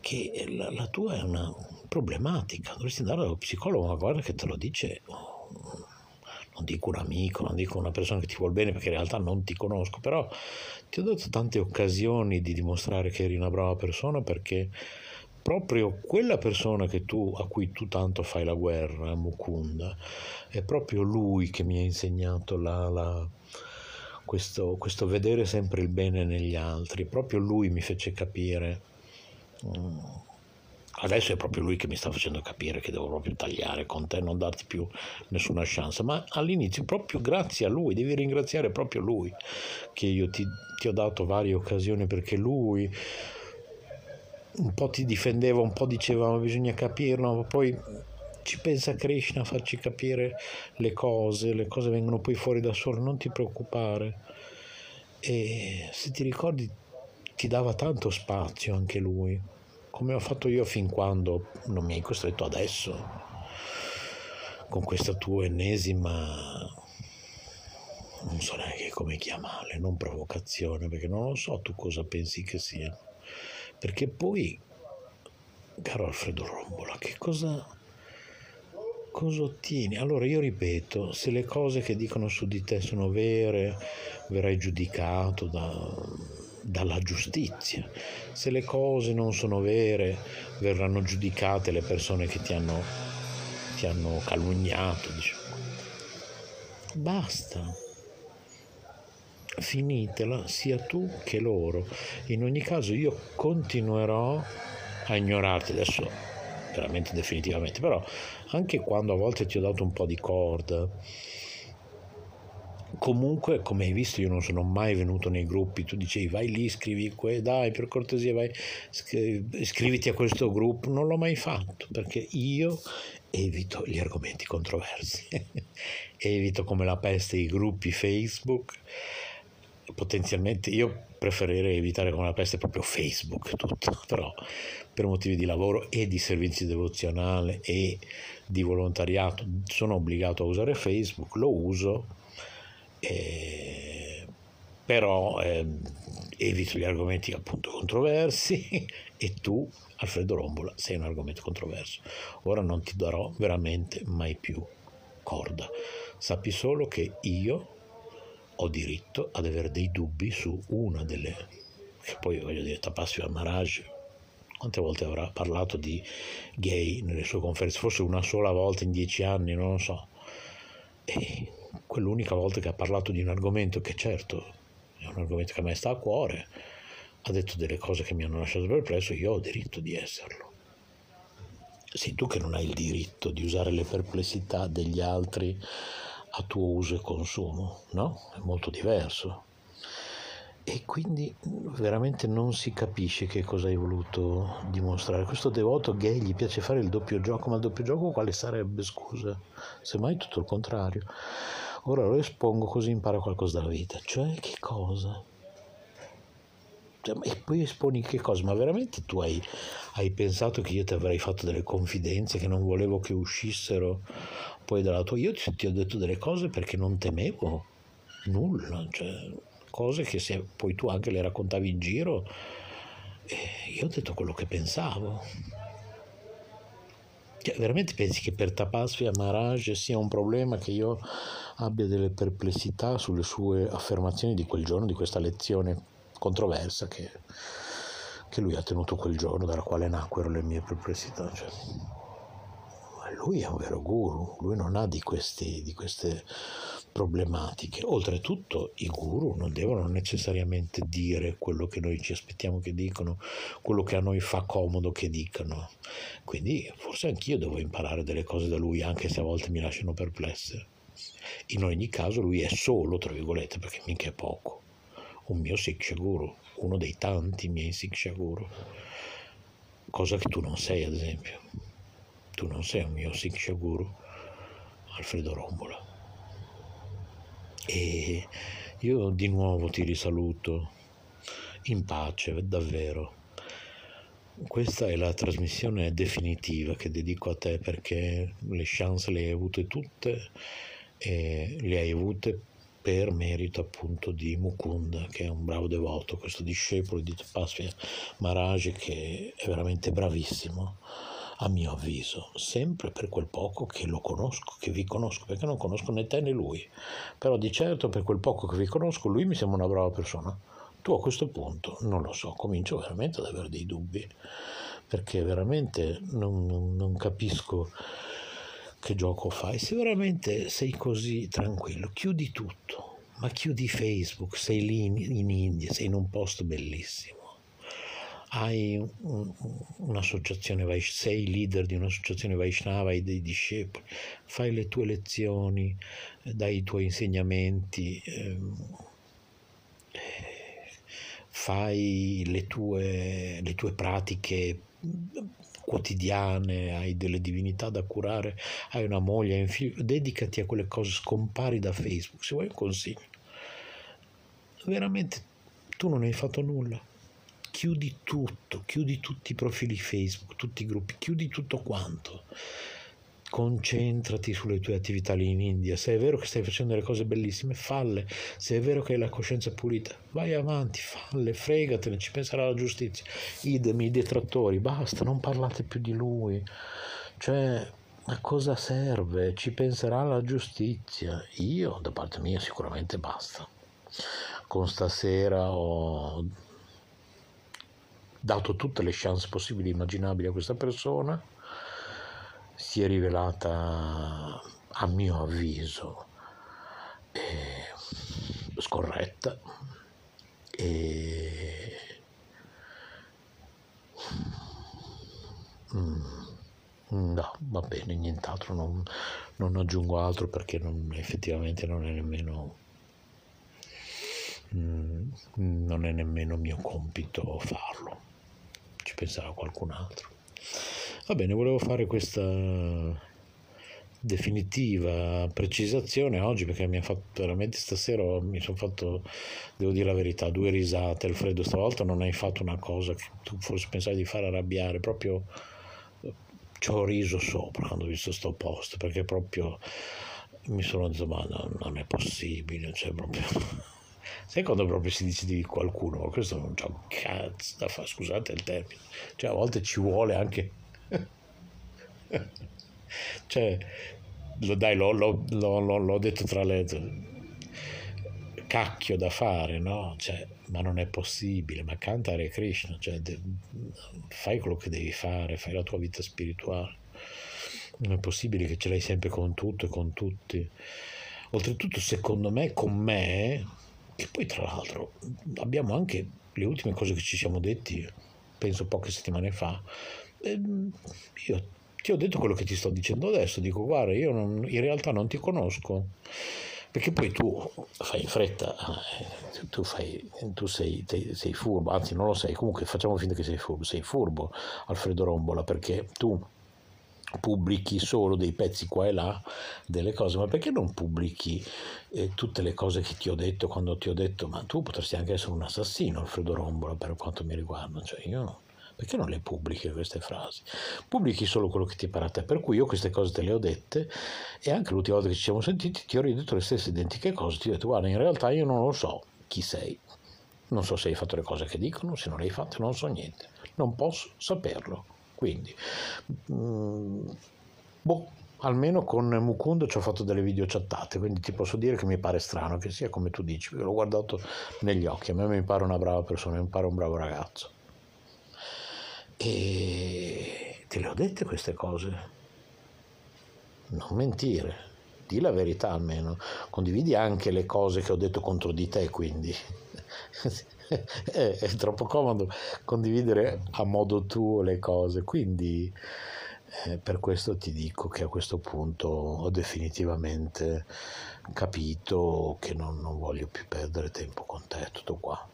che la, la, tua è una problematica, dovresti andare dallo psicologo, ma guarda che te lo dice, non dico un amico, non dico una persona che ti vuole bene perché in realtà non ti conosco, però ti ho dato tante occasioni di dimostrare che eri una brava persona perché proprio quella persona tu, a cui tu tanto fai la guerra, Mukunda, è proprio lui che mi ha insegnato la, la, questo, questo, vedere sempre il bene negli altri, proprio lui mi fece capire. Mm, adesso è proprio lui che mi sta facendo capire che devo proprio tagliare con te, non darti più nessuna chance, ma all'inizio proprio grazie a lui, devi ringraziare proprio lui che io ti, ti ho dato varie occasioni perché lui un po' ti difendeva, un po' diceva ma bisogna capirlo, ma poi ci pensa Krishna a farci capire le cose, le cose vengono poi fuori da sole, non ti preoccupare. E se ti ricordi ti dava tanto spazio anche lui, come ho fatto io fin quando non mi hai costretto adesso, con questa tua ennesima, non so neanche come chiamarle, non provocazione, perché non lo so tu cosa pensi che sia perché poi, caro Alfredo Rombola, che cosa, cosa ottieni? Allora io ripeto, se le cose che dicono su di te sono vere, verrai giudicato da, dalla giustizia. Se le cose non sono vere, verranno giudicate le persone che ti hanno, ti hanno calunniato. Diciamo. Basta finitela sia tu che loro. In ogni caso io continuerò a ignorarti adesso veramente definitivamente, però anche quando a volte ti ho dato un po' di corda, comunque come hai visto io non sono mai venuto nei gruppi, tu dicevi vai lì, scrivi que, dai per cortesia vai, iscriviti a questo gruppo, non l'ho mai fatto perché io evito gli argomenti controversi, [laughs] evito come la peste i gruppi Facebook. Potenzialmente io preferirei evitare come la peste proprio Facebook tutto, [laughs] però per motivi di lavoro e di servizi devozionale e di volontariato sono obbligato a usare Facebook, lo uso, eh, però eh, evito gli argomenti appunto controversi [laughs] e tu, Alfredo Rombola, sei un argomento controverso. Ora non ti darò veramente mai più corda. Sappi solo che io ho diritto ad avere dei dubbi su una delle... che poi voglio dire, Tapassi al Maraj, quante volte avrà parlato di gay nelle sue conferenze? Forse una sola volta in dieci anni, non lo so. E quell'unica volta che ha parlato di un argomento che certo è un argomento che a me sta a cuore, ha detto delle cose che mi hanno lasciato perplesso, io ho diritto di esserlo. Sei tu che non hai il diritto di usare le perplessità degli altri a tuo uso e consumo, no? È molto diverso. E quindi veramente non si capisce che cosa hai voluto dimostrare. Questo devoto gay gli piace fare il doppio gioco, ma il doppio gioco quale sarebbe, scusa? Semmai tutto il contrario. Ora lo espongo così impara qualcosa dalla vita. Cioè che cosa? Cioè, e poi esponi che cosa? Ma veramente tu hai, hai pensato che io ti avrei fatto delle confidenze che non volevo che uscissero poi dalla tua... Io ti, ti ho detto delle cose perché non temevo nulla, cioè cose che se poi tu anche le raccontavi in giro, eh, io ho detto quello che pensavo. Cioè, veramente pensi che per Tapasvia Maharaj sia un problema che io abbia delle perplessità sulle sue affermazioni di quel giorno, di questa lezione controversa che, che lui ha tenuto quel giorno, dalla quale nacquero le mie perplessità? Cioè, lui è un vero guru, lui non ha di, questi, di queste problematiche. Oltretutto i guru non devono necessariamente dire quello che noi ci aspettiamo che dicano, quello che a noi fa comodo che dicano. Quindi forse anch'io devo imparare delle cose da lui, anche se a volte mi lasciano perplesse. In ogni caso lui è solo, tra virgolette, perché mica è poco, un mio Siksha Guru, uno dei tanti miei Siksha Guru, cosa che tu non sei ad esempio. Tu non sei un mio Siksha Guru, Alfredo Rombola. E io di nuovo ti risaluto in pace, davvero. Questa è la trasmissione definitiva che dedico a te perché le chance le hai avute tutte e le hai avute per merito appunto di Mukunda che è un bravo devoto, questo discepolo di Tapasvia Maharaj che è veramente bravissimo a mio avviso, sempre per quel poco che lo conosco, che vi conosco, perché non conosco né te né lui, però di certo per quel poco che vi conosco lui mi sembra una brava persona. Tu a questo punto non lo so, comincio veramente ad avere dei dubbi, perché veramente non, non, non capisco che gioco fai. Se veramente sei così tranquillo, chiudi tutto, ma chiudi Facebook, sei lì in, in India, sei in un posto bellissimo hai un, un'associazione, sei leader di un'associazione Vaishnava, hai dei discepoli, fai le tue lezioni, dai i tuoi insegnamenti, ehm, fai le tue, le tue pratiche quotidiane, hai delle divinità da curare, hai una moglie, hai un dedicati a quelle cose, scompari da Facebook, se vuoi un consiglio. Veramente tu non hai fatto nulla chiudi tutto, chiudi tutti i profili Facebook, tutti i gruppi, chiudi tutto quanto. Concentrati sulle tue attività lì in India. Se è vero che stai facendo delle cose bellissime, falle. Se è vero che hai la coscienza pulita, vai avanti, falle, fregatene, ci penserà la giustizia. Idem, i detrattori, basta, non parlate più di lui. Cioè, a cosa serve? Ci penserà la giustizia. Io, da parte mia, sicuramente basta. Con stasera ho dato tutte le chance possibili e immaginabili a questa persona, si è rivelata, a mio avviso, eh, scorretta e mm, no, va bene, nient'altro, non, non aggiungo altro perché non, effettivamente non è nemmeno mm, non è nemmeno mio compito farlo ci penserà qualcun altro. Va bene, volevo fare questa definitiva precisazione oggi perché mi ha fatto veramente stasera mi sono fatto devo dire la verità due risate Alfredo stavolta non hai fatto una cosa che tu forse pensavi di fare arrabbiare proprio ci ho riso sopra quando ho visto sto post perché proprio mi sono detto ma no, non è possibile cioè proprio sai quando proprio si dice di qualcuno ma questo non c'ha un cazzo da fare scusate il termine cioè a volte ci vuole anche [laughs] cioè, dai, l'ho, l'ho, l'ho, l'ho detto tra le cacchio da fare, no? Cioè, ma non è possibile, ma canta Hare Krishna, cioè, de, fai quello che devi fare, fai la tua vita spirituale. Non è possibile che ce l'hai sempre con tutto e con tutti. Oltretutto, secondo me, con me, che poi tra l'altro abbiamo anche le ultime cose che ci siamo detti, penso poche settimane fa, ehm, io ti ho detto quello che ti sto dicendo adesso, dico guarda, io non, in realtà non ti conosco, perché poi tu fai in fretta, eh, tu, fai, tu sei, sei, furbo, anzi non lo sei, comunque facciamo finta che sei furbo, sei furbo Alfredo Rombola, perché tu pubblichi solo dei pezzi qua e là delle cose, ma perché non pubblichi eh, tutte le cose che ti ho detto quando ti ho detto ma tu potresti anche essere un assassino Alfredo Rombola per quanto mi riguarda, cioè io perché non le pubblichi queste frasi? Pubblichi solo quello che ti pare a te. Per cui io queste cose te le ho dette e anche l'ultima volta che ci siamo sentiti ti ho ridetto le stesse identiche cose. Ti ho detto guarda, in realtà io non lo so chi sei. Non so se hai fatto le cose che dicono, se non le hai fatte non so niente. Non posso saperlo. Quindi, mm, boh, almeno con Mukund ci ho fatto delle video chattate, quindi ti posso dire che mi pare strano che sia come tu dici, perché l'ho guardato negli occhi, a me mi pare una brava persona, mi pare un bravo ragazzo. E te le ho dette queste cose. Non mentire, di la verità almeno. Condividi anche le cose che ho detto contro di te, quindi. [laughs] [laughs] è, è troppo comodo condividere a modo tuo le cose, quindi eh, per questo ti dico che a questo punto ho definitivamente capito che non, non voglio più perdere tempo con te, tutto qua.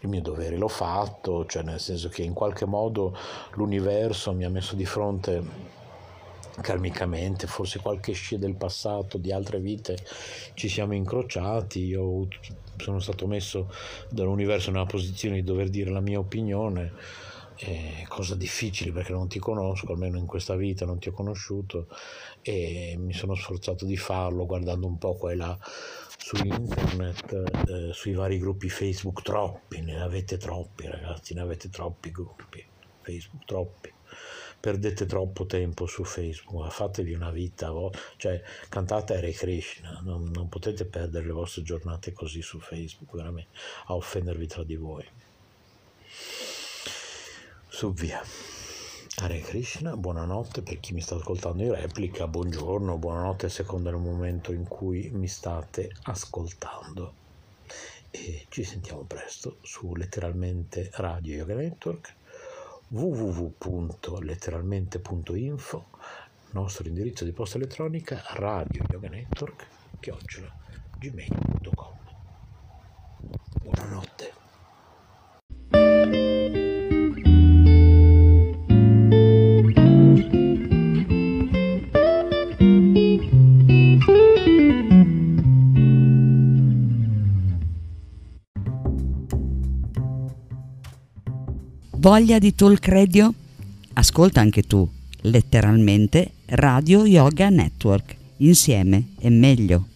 Il mio dovere l'ho fatto, cioè nel senso che in qualche modo l'universo mi ha messo di fronte karmicamente, forse qualche scia del passato, di altre vite, ci siamo incrociati, io sono stato messo dall'universo nella posizione di dover dire la mia opinione, eh, cosa difficile perché non ti conosco, almeno in questa vita non ti ho conosciuto e mi sono sforzato di farlo guardando un po' qua e là su internet, eh, sui vari gruppi Facebook, troppi, ne avete troppi ragazzi, ne avete troppi gruppi Facebook, troppi. Perdete troppo tempo su Facebook, fatevi una vita, cioè cantate Hare Krishna, non, non potete perdere le vostre giornate così su Facebook, veramente, a offendervi tra di voi. Su via. Hare Krishna, buonanotte per chi mi sta ascoltando in replica, buongiorno, buonanotte a seconda del momento in cui mi state ascoltando. E ci sentiamo presto su letteralmente Radio Yoga Network www.letteralmente.info nostro indirizzo di posta elettronica radio yoga network chiocciola gmail.com buonanotte Voglia di talk radio? Ascolta anche tu, letteralmente Radio Yoga Network. Insieme è meglio.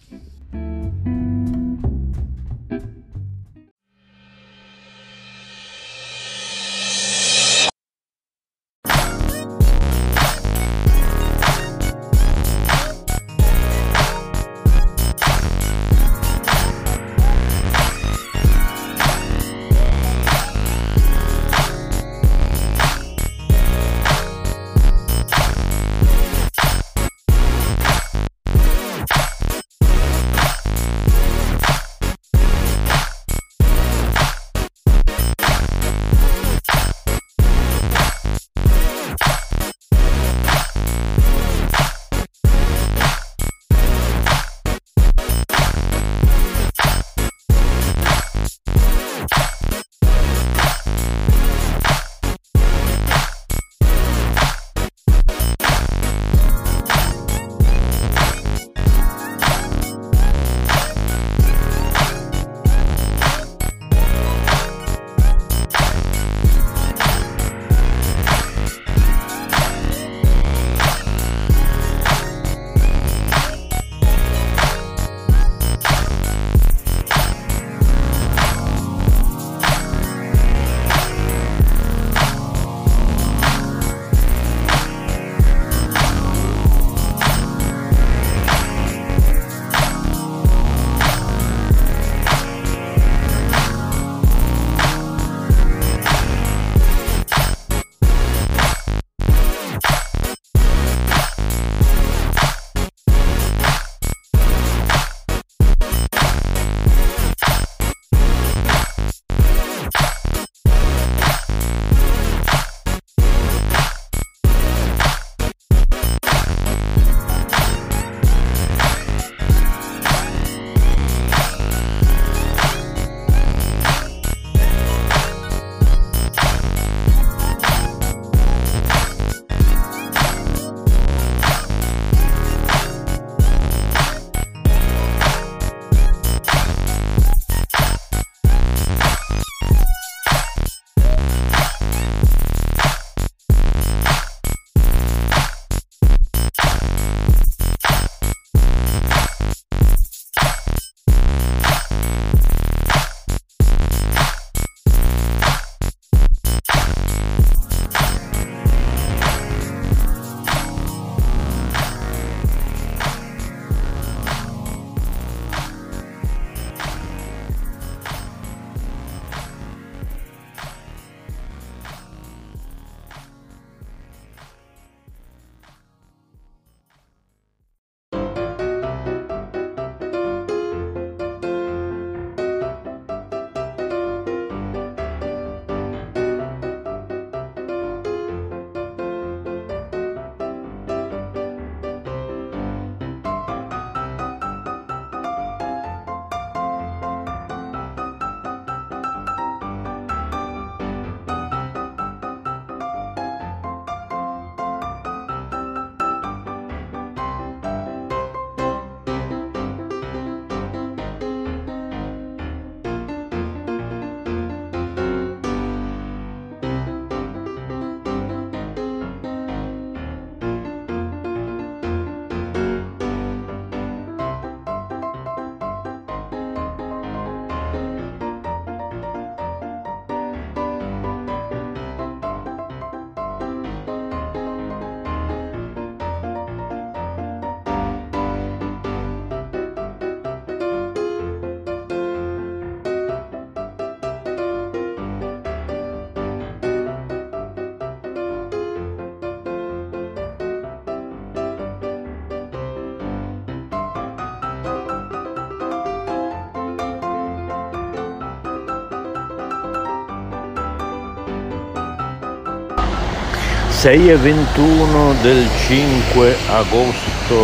6 e 21 del 5 agosto.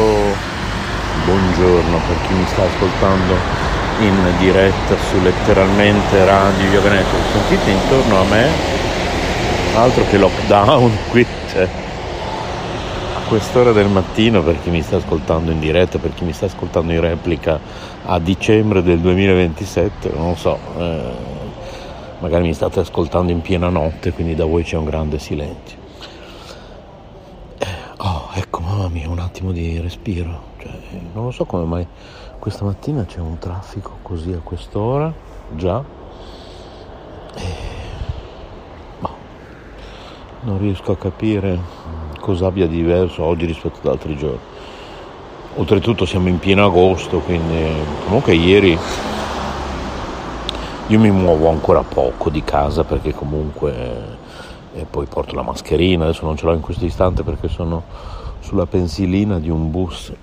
Buongiorno per chi mi sta ascoltando in diretta su letteralmente Radio Yoga Network. Sentite intorno a me altro che lockdown [laughs] qui cioè, a quest'ora del mattino per chi mi sta ascoltando in diretta, per chi mi sta ascoltando in replica a dicembre del 2027, non so, eh, magari mi state ascoltando in piena notte, quindi da voi c'è un grande silenzio. Oh, ecco, mamma mia, un attimo di respiro. Cioè, non lo so come mai questa mattina c'è un traffico così a quest'ora, già. E... Boh, non riesco a capire cosa abbia di diverso oggi rispetto ad altri giorni. Oltretutto siamo in pieno agosto, quindi comunque ieri io mi muovo ancora poco di casa perché comunque e poi porto la mascherina, adesso non ce l'ho in questo istante perché sono sulla pensilina di un bus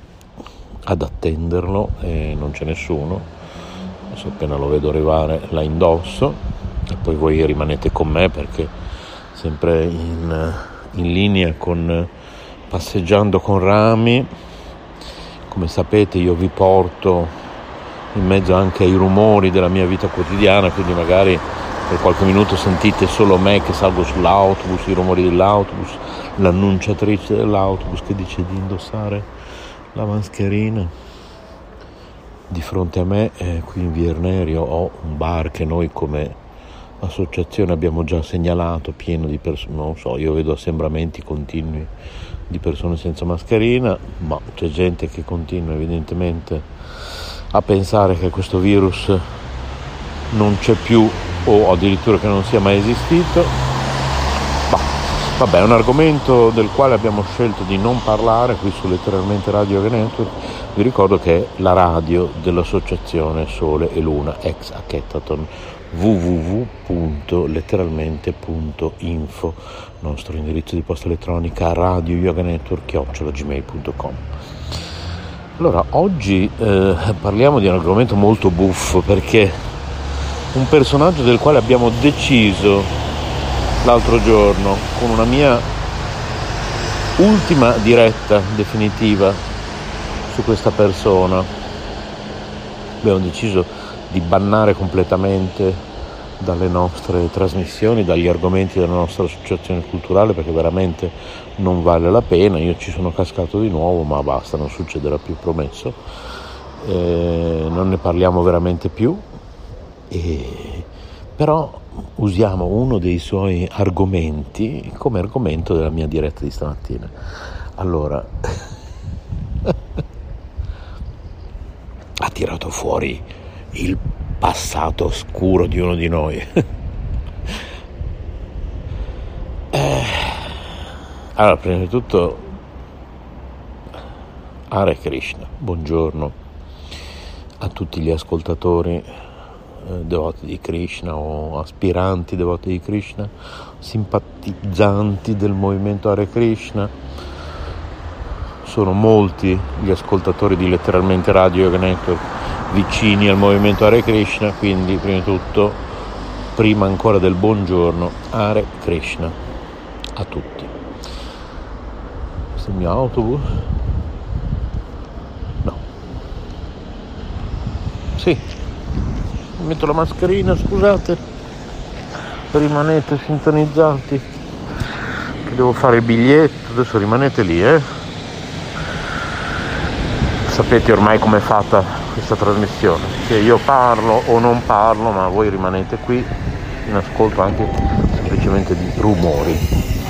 ad attenderlo e non c'è nessuno, adesso appena lo vedo arrivare la indosso e poi voi rimanete con me perché sempre in, in linea con passeggiando con rami, come sapete io vi porto in mezzo anche ai rumori della mia vita quotidiana, quindi magari per qualche minuto sentite solo me che salgo sull'autobus, i rumori dell'autobus, l'annunciatrice dell'autobus che dice di indossare la mascherina. Di fronte a me, eh, qui in Viernerio, ho un bar che noi come associazione abbiamo già segnalato, pieno di persone, non so, io vedo assembramenti continui di persone senza mascherina, ma c'è gente che continua evidentemente a pensare che questo virus non c'è più o addirittura che non sia mai esistito. Vabbè, è un argomento del quale abbiamo scelto di non parlare qui su letteralmente Radio Network. Vi ricordo che è la radio dell'associazione Sole e Luna ex Hackathon www.letteralmente.info nostro indirizzo di posta elettronica radio yoga network gmail.com allora oggi eh, parliamo di un argomento molto buffo perché un personaggio del quale abbiamo deciso l'altro giorno con una mia ultima diretta definitiva su questa persona. Abbiamo deciso di bannare completamente dalle nostre trasmissioni, dagli argomenti della nostra associazione culturale perché veramente non vale la pena. Io ci sono cascato di nuovo, ma basta, non succederà più, promesso. Eh, non ne parliamo veramente più e, però usiamo uno dei suoi argomenti come argomento della mia diretta di stamattina. Allora, [laughs] ha tirato fuori il passato oscuro di uno di noi. [laughs] eh, allora, prima di tutto, Hare Krishna, buongiorno a tutti gli ascoltatori devoti di Krishna o aspiranti devoti di Krishna, simpatizzanti del movimento Hare Krishna. Sono molti gli ascoltatori di letteralmente Radio Yoga Network vicini al movimento Hare Krishna, quindi prima di tutto, prima ancora del buongiorno, Hare Krishna a tutti. Questo è il mio autobus? No. Sì, metto la mascherina, scusate, rimanete sintonizzati, che devo fare il biglietto, adesso rimanete lì, eh. Sapete ormai com'è fatta questa trasmissione, che io parlo o non parlo, ma voi rimanete qui in ascolto anche semplicemente di rumori.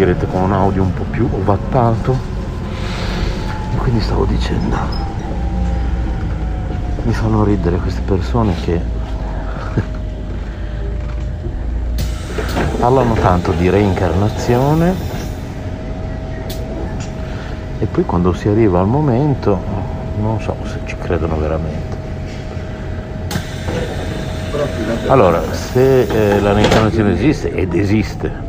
Sentirete con un audio un po' più ovattato. E quindi stavo dicendo, mi fanno ridere queste persone che [laughs] parlano tanto di reincarnazione e poi quando si arriva al momento non so se ci credono veramente. Allora, se eh, la reincarnazione esiste, ed esiste,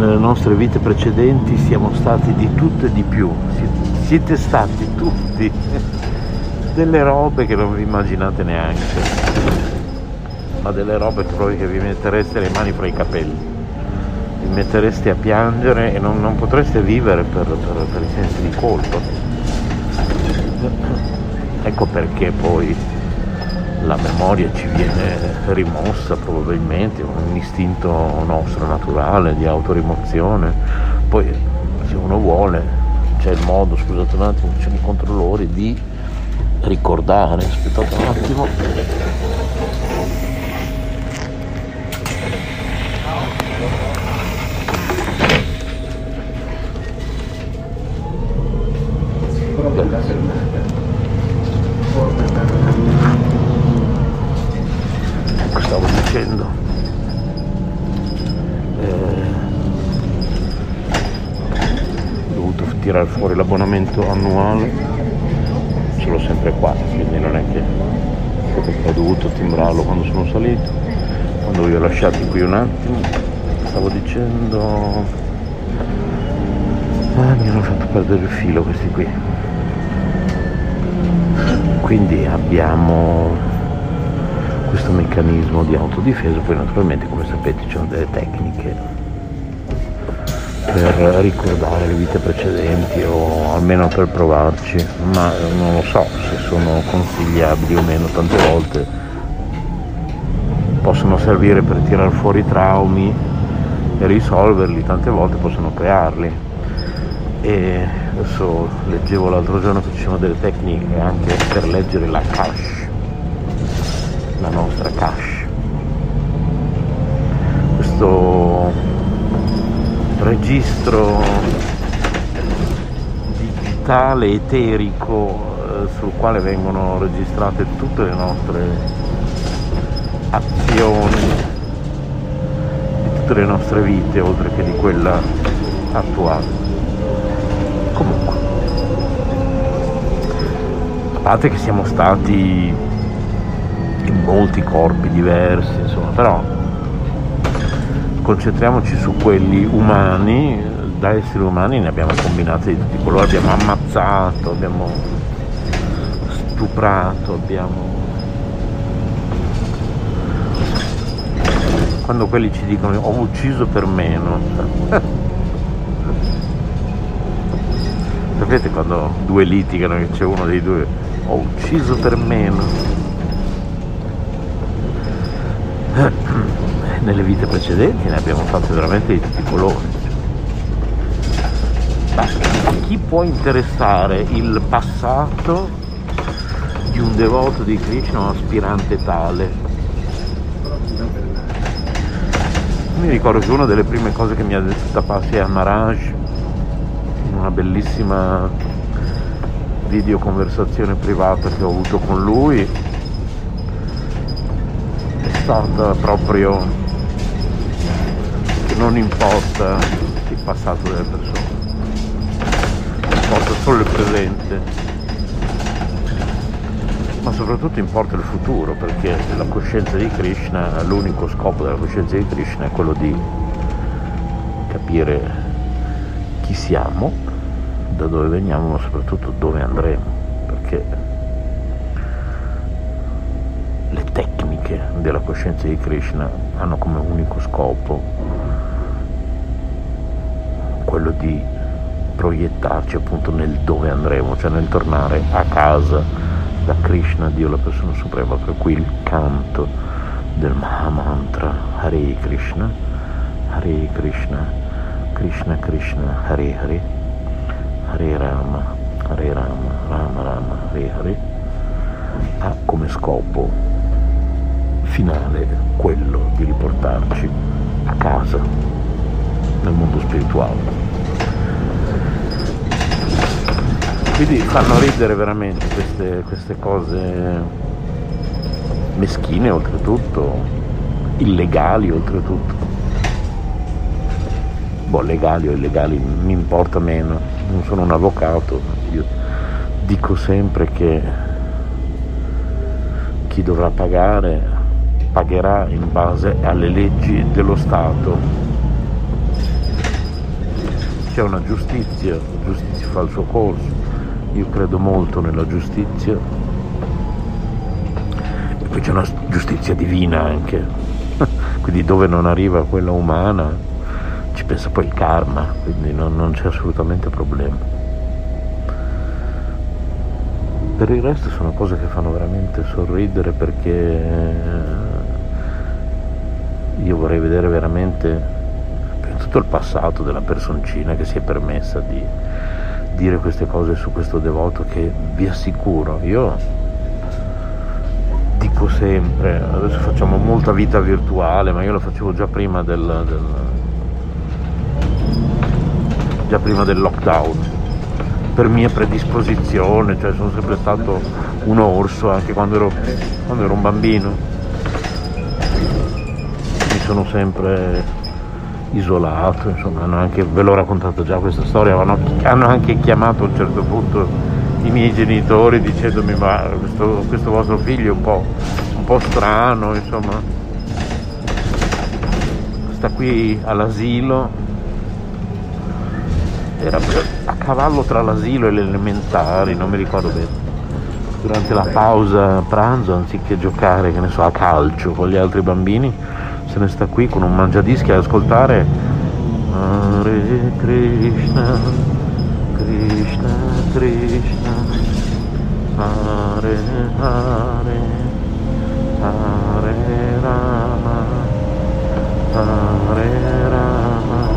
nelle nostre vite precedenti siamo stati di tutto e di più, siete stati tutti [laughs] delle robe che non vi immaginate neanche, ma delle robe proprio che vi mettereste le mani fra i capelli vi mettereste a piangere e non, non potreste vivere per, per, per, i sensi di colpa. Ecco perché poi la memoria ci viene rimossa probabilmente, un istinto nostro naturale di autorimozione. Poi se uno vuole c'è il modo, scusate un attimo, ci sono i controllori di ricordare, aspettate un attimo. Ecco, stavo dicendo. Eh, ho dovuto tirare fuori l'abbonamento annuale, ce l'ho sempre qua, quindi non è che ho dovuto timbrarlo quando sono salito. Quando vi ho lasciati qui un attimo, stavo dicendo. Ah, mi hanno fatto perdere il filo questi qui quindi abbiamo questo meccanismo di autodifesa poi naturalmente come sapete ci sono delle tecniche per ricordare le vite precedenti o almeno per provarci ma non lo so se sono consigliabili o meno. Tante volte possono servire per tirare fuori traumi e risolverli tante volte possono crearli. E adesso leggevo l'altro giorno che ci sono delle tecniche anche per leggere la cache, la nostra cache. Questo registro digitale eterico eh, sul quale vengono registrate tutte le nostre azioni di tutte le nostre vite oltre che di quella attuale comunque a parte che siamo stati in molti corpi diversi insomma però concentriamoci su quelli umani da esseri umani ne abbiamo combinati di tutti i colori abbiamo ammazzato abbiamo stuprato abbiamo quando quelli ci dicono ho ucciso per meno sapete quando due litigano che c'è uno dei due ho ucciso per meno nelle vite precedenti ne abbiamo fatte veramente di tutti i colori. A chi può interessare il passato di un devoto di Krishna un aspirante tale? Mi ricordo che una delle prime cose che mi ha detto Tapassi a Maharaj una bellissima videoconversazione privata che ho avuto con lui è stata proprio non importa il passato delle persone. Importa solo il presente. Ma soprattutto importa il futuro perché la coscienza di Krishna l'unico scopo della coscienza di Krishna è quello di capire chi siamo da dove veniamo ma soprattutto dove andremo perché le tecniche della coscienza di Krishna hanno come unico scopo quello di proiettarci appunto nel dove andremo, cioè nel tornare a casa da Krishna, Dio la persona suprema, per cui il canto del Mahamantra Hare Krishna, Hare Krishna, Krishna Krishna, Hare Hare Hare Rama, Hare Rama, Rama Rama, Hare Hare, ha come scopo finale quello di riportarci a casa nel mondo spirituale. Quindi fanno ridere veramente queste, queste cose meschine oltretutto, illegali oltretutto. Boh, legali o illegali mi importa meno, non sono un avvocato, io dico sempre che chi dovrà pagare pagherà in base alle leggi dello Stato. C'è una giustizia, la giustizia fa il suo corso, io credo molto nella giustizia e poi c'è una giustizia divina anche, [laughs] quindi dove non arriva quella umana ci pensa poi il karma, quindi non, non c'è assolutamente problema. Per il resto sono cose che fanno veramente sorridere perché io vorrei vedere veramente tutto il passato della personcina che si è permessa di dire queste cose su questo devoto che vi assicuro, io dico sempre, adesso facciamo molta vita virtuale, ma io lo facevo già prima del, del, già prima del lockdown, per mia predisposizione, cioè sono sempre stato un orso anche quando ero, quando ero un bambino, mi sono sempre isolato, insomma, anche, ve l'ho raccontato già questa storia, hanno, hanno, anche chiamato a un certo punto i miei genitori dicendomi ma questo, questo vostro figlio è un po', un po' strano, insomma, sta qui all'asilo, era a cavallo tra l'asilo e le elementari, non mi ricordo bene. Durante la pausa pranzo, anziché giocare, che ne so, a calcio con gli altri bambini, se ne sta qui con un mangiadischi ad ascoltare. Hare Krishna Krishna Krishna. Hare Hare Hare Rama. Hare Rama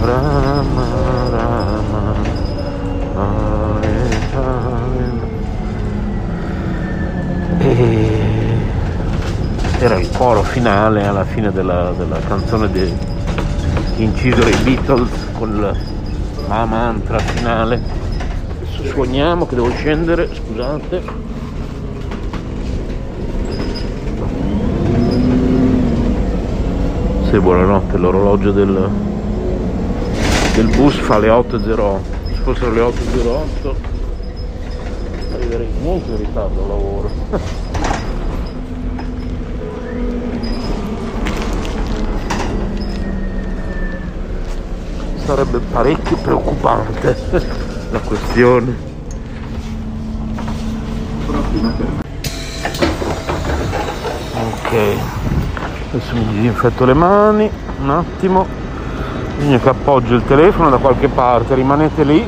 Rama Rama. Hare Hare. E era il coro finale alla fine della, della canzone di inciso dai Beatles con la mantra finale. Adesso suoniamo che devo scendere scusate. Sì buonanotte l'orologio del, del bus fa le 8.08 se fossero le 8.08 arriverei molto in ritardo al lavoro [laughs] sarebbe parecchio preoccupante la questione. Ok, adesso mi disinfetto le mani, un attimo, bisogna che appoggio il telefono da qualche parte, rimanete lì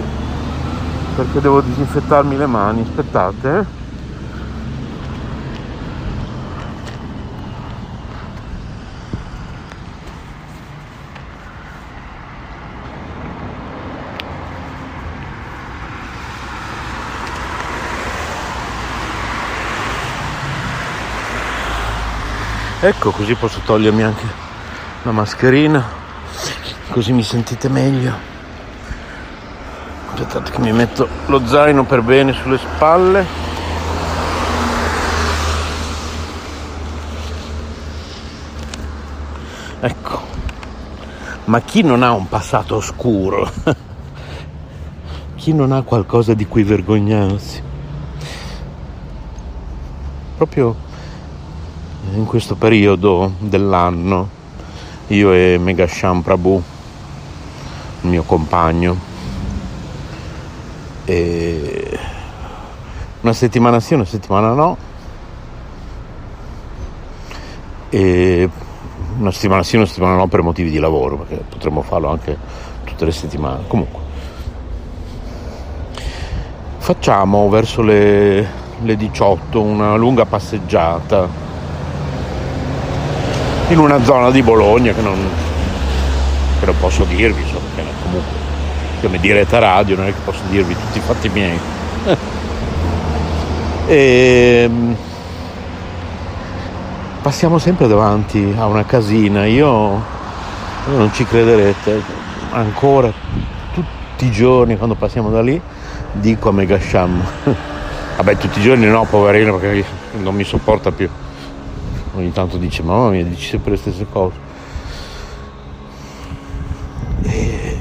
perché devo disinfettarmi le mani, aspettate. Eh. Ecco, così posso togliermi anche la mascherina, così mi sentite meglio. Aspettate che mi metto lo zaino per bene sulle spalle. Ecco, ma chi non ha un passato oscuro? chi non ha qualcosa di cui vergognarsi? Proprio in questo periodo dell'anno io e Megasham Prabhu, il mio compagno, e una settimana sì, una settimana no, e una settimana sì, una settimana no per motivi di lavoro, perché potremmo farlo anche tutte le settimane. Comunque, facciamo verso le, le 18 una lunga passeggiata in una zona di Bologna che non, che non posso dirvi, insomma, che comunque come diretta radio non è che posso dirvi tutti i fatti miei. [laughs] E mm, passiamo sempre davanti a una casina. Io voi non ci crederete, ancora tutti i giorni quando passiamo da lì dico a Megasham. [laughs] Vabbè, tutti i giorni no, poverino, perché non mi sopporta più. Ogni tanto dice, mamma mia, dici sempre le stesse cose. E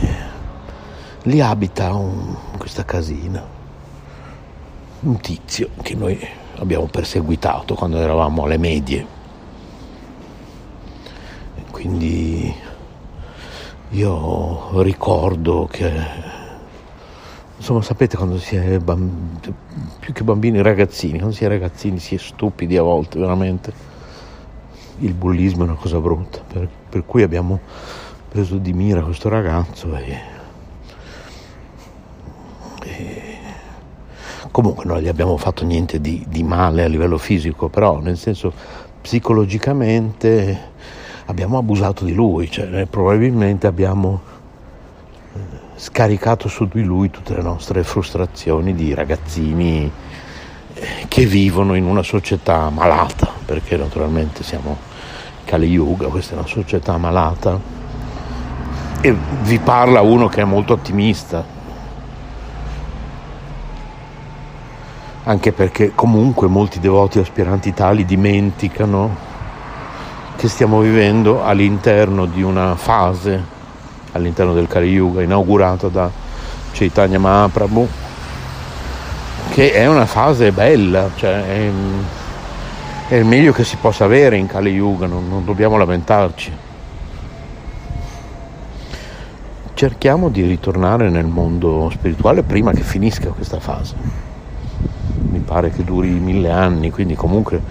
lì abita un, questa casina un tizio che noi abbiamo perseguitato quando eravamo alle medie. Quindi io ricordo che, insomma, sapete quando si è bambini, più che bambini, ragazzini, quando si è ragazzini si è stupidi a volte, veramente. Il bullismo è una cosa brutta, per, per cui abbiamo preso di mira questo ragazzo e, e comunque non gli abbiamo fatto niente di, di male a livello fisico, però nel senso psicologicamente abbiamo abusato di lui, cioè probabilmente abbiamo eh, scaricato su di lui tutte le nostre frustrazioni di ragazzini eh, che vivono in una società malata, perché naturalmente siamo Kali Yuga, questa è una società malata. E vi parla uno che è molto ottimista, anche perché comunque molti devoti aspiranti tali dimenticano che stiamo vivendo all'interno di una fase, all'interno del Kali Yuga, inaugurata da Chaitanya Mahaprabhu, che è una fase bella, cioè è, è il meglio che si possa avere in Kali Yuga, non, non dobbiamo lamentarci. Cerchiamo di ritornare nel mondo spirituale prima che finisca questa fase. Mi pare che duri mille anni, quindi comunque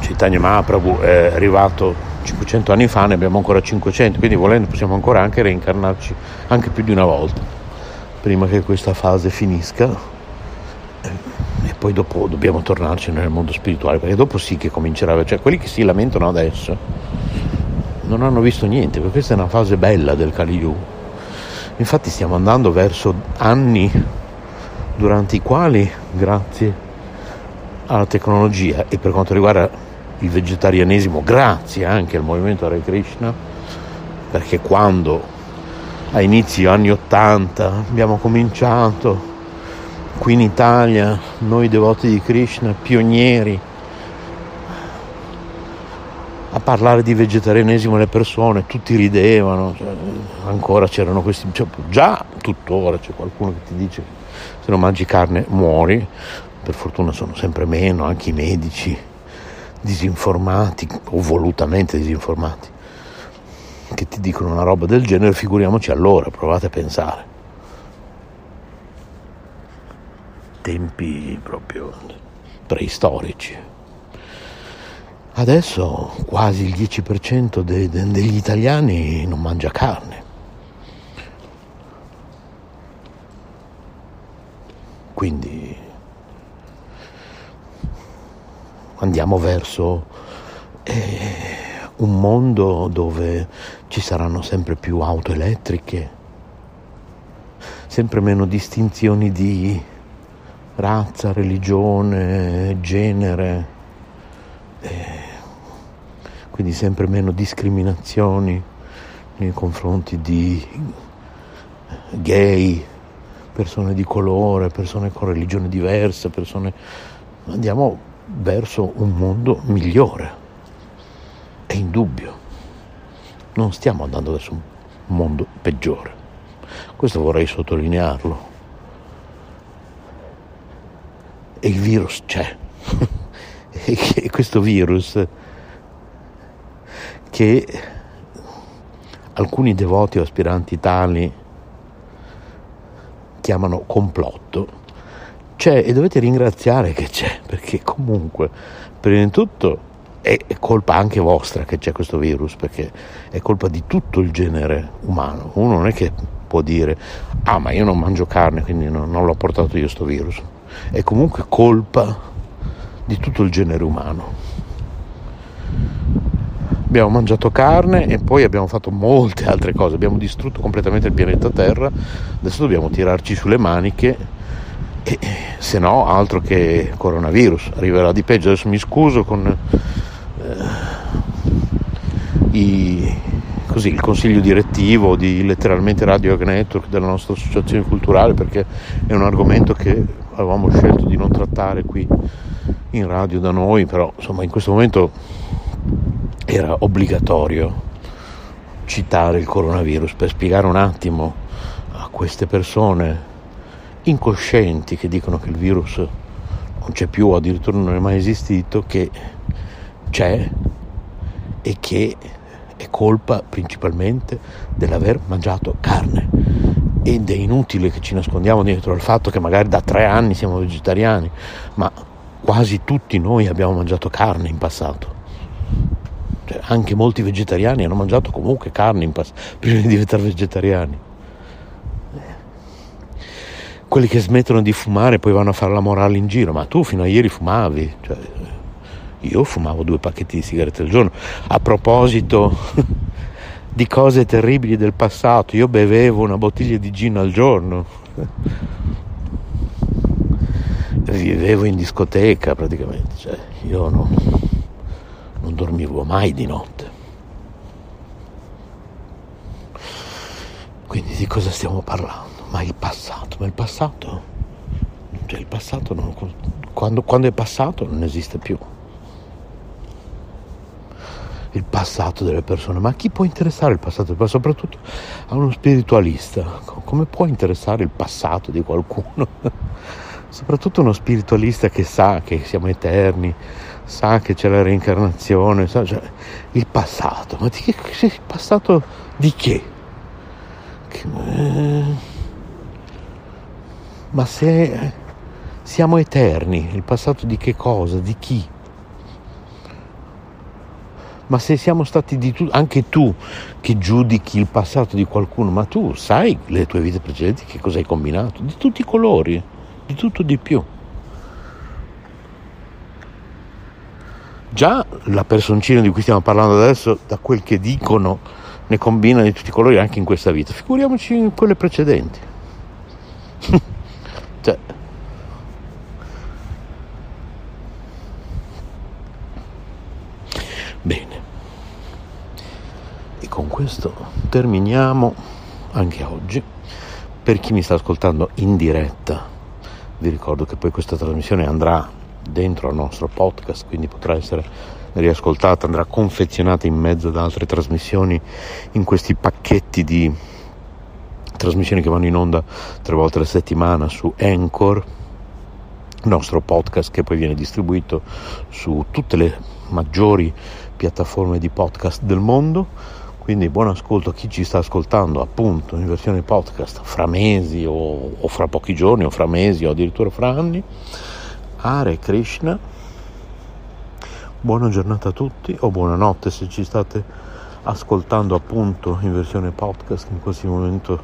Chaitanya Mahaprabhu è arrivato 500 anni fa, ne abbiamo ancora 500, quindi volendo possiamo ancora anche reincarnarci anche più di una volta, prima che questa fase finisca poi dopo dobbiamo tornarci nel mondo spirituale, perché dopo sì che comincerà, cioè quelli che si lamentano adesso non hanno visto niente, perché questa è una fase bella del Kali Yuga. Infatti stiamo andando verso anni durante i quali, grazie alla tecnologia e per quanto riguarda il vegetarianesimo grazie anche al movimento Hare Krishna, perché quando a inizio anni 80 abbiamo cominciato qui in Italia, noi devoti di Krishna, pionieri, a parlare di vegetarianesimo alle persone, tutti ridevano, cioè, ancora c'erano questi, cioè, già tuttora c'è qualcuno che ti dice se non mangi carne muori, per fortuna sono sempre meno, anche i medici disinformati o volutamente disinformati che ti dicono una roba del genere, figuriamoci allora, provate a pensare. Tempi proprio preistorici. Adesso quasi il 10% de- de- degli italiani non mangia carne. Quindi andiamo verso eh, un mondo dove ci saranno sempre più auto elettriche, sempre meno distinzioni di razza, religione, genere, eh, quindi sempre meno discriminazioni nei confronti di gay, persone di colore, persone con religione diversa, persone... Andiamo verso un mondo migliore. È indubbio. Non stiamo andando verso un mondo peggiore. Questo vorrei sottolinearlo. E il virus c'è. [laughs] e questo virus che alcuni devoti o aspiranti tali chiamano complotto c'è e dovete ringraziare che c'è, perché comunque, prima di tutto, è colpa anche vostra che c'è questo virus, perché è colpa di tutto il genere umano. Uno non è che può dire, ah ma io non mangio carne, quindi non, non l'ho portato io questo virus. È comunque colpa di tutto il genere umano. Abbiamo mangiato carne e poi abbiamo fatto molte altre cose, abbiamo distrutto completamente il pianeta Terra, adesso dobbiamo tirarci sulle maniche E, se no, altro che coronavirus, arriverà di peggio. Adesso mi scuso con eh, i, così, il consiglio direttivo di letteralmente Radio Yoga Network della nostra associazione culturale perché è un argomento che avevamo scelto di non trattare qui in radio da noi, però insomma in questo momento era obbligatorio citare il coronavirus per spiegare un attimo a queste persone incoscienti che dicono che il virus non c'è più, addirittura non è mai esistito, che c'è e che è colpa principalmente dell'aver mangiato carne. Ed è inutile che ci nascondiamo dietro al fatto che magari da tre anni siamo vegetariani, ma quasi tutti noi abbiamo mangiato carne in passato. Cioè, anche molti vegetariani hanno mangiato comunque carne in passato [laughs] prima di diventare vegetariani quelli che smettono di fumare poi vanno a fare la morale in giro, ma tu fino a ieri fumavi, cioè, io fumavo due pacchetti di sigarette al giorno. A proposito [laughs] di cose terribili del passato, io bevevo una bottiglia di gin al giorno, vivevo in discoteca praticamente, cioè, io no, non dormivo mai di notte. Quindi di cosa stiamo parlando? ma il passato, ma il passato, cioè il passato non, quando, quando è passato non esiste più. Il passato delle persone, ma a chi può interessare il passato? Soprattutto a uno spiritualista, come può interessare il passato di qualcuno? [laughs] Soprattutto uno spiritualista che sa che siamo eterni, sa che c'è la reincarnazione, sa, cioè, il passato, ma di che, il passato di che? che eh ma se siamo eterni, il passato di che cosa, di chi? Ma se siamo stati di tu, anche tu che giudichi il passato di qualcuno, ma tu sai le tue vite precedenti che cosa hai combinato? Di tutti i colori, di tutto di più. Già la personcina di cui stiamo parlando adesso, da quel che dicono, ne combina di tutti i colori anche in questa vita. Figuriamoci in quelle precedenti. [laughs] Cioè, bene. E con questo terminiamo anche oggi. Per chi mi sta ascoltando in diretta, vi ricordo che poi questa trasmissione andrà dentro al nostro podcast, quindi potrà essere riascoltata, andrà confezionata in mezzo ad altre trasmissioni in questi pacchetti di trasmissioni che vanno in onda tre volte alla settimana su Anchor, nostro podcast che poi viene distribuito su tutte le maggiori piattaforme di podcast del mondo. Quindi buon ascolto a chi ci sta ascoltando appunto in versione podcast fra mesi o, o fra pochi giorni o fra mesi o addirittura fra anni. Hare Krishna. Buona giornata a tutti o buonanotte se ci state ascoltando appunto in versione podcast in qualsiasi momento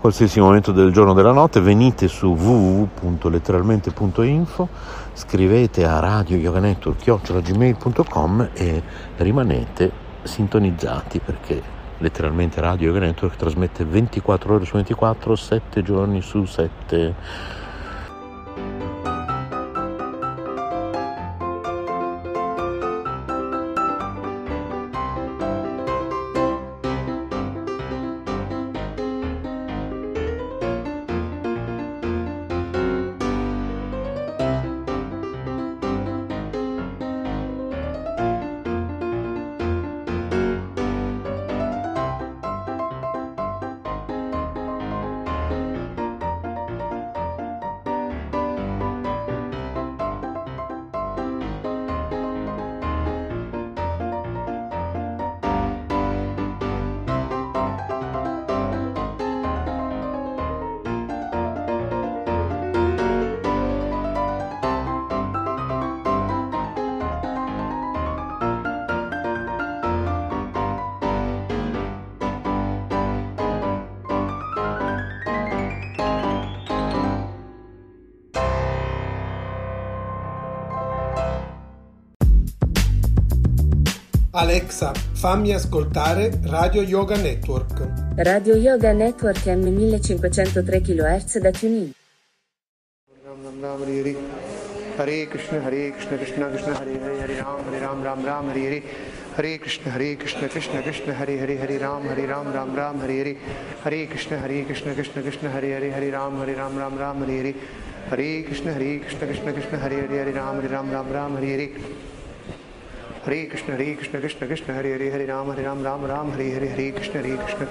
qualsiasi momento del giorno o della notte, venite su www.letteralmente.info, scrivete a radio e rimanete sintonizzati perché letteralmente Radio Yoga Network trasmette 24 ore su 24, 7 giorni su 7 fammi ascoltare Radio Yoga Network. Radio Yoga Network M1503 kHz da TuneIn. Hare Krishna Hare Krishna Krishna Krishna Hare Hare Hare Ram Hare Ram Ram Ram Hare Hare. Hare Krishna Hare Krishna Krishna Krishna Hare Hare Hare Ram Hare Ram Ram Ram Hare Hare. Hare Krishna Hare Krishna Krishna Krishna Hare Hare Hare Ram Hare Ram Ram Ram Hare Hare. Hare Krishna Hare Krishna Krishna Krishna Hare Hare Hare Ram Hare Ram Ram Ram Hare Hare Hare Krishna Hare Krishna Krishna Krishna Hare Hare Hare Ram Hare Ram Ram Ram Hare Hare Hare Krishna Hare Krishna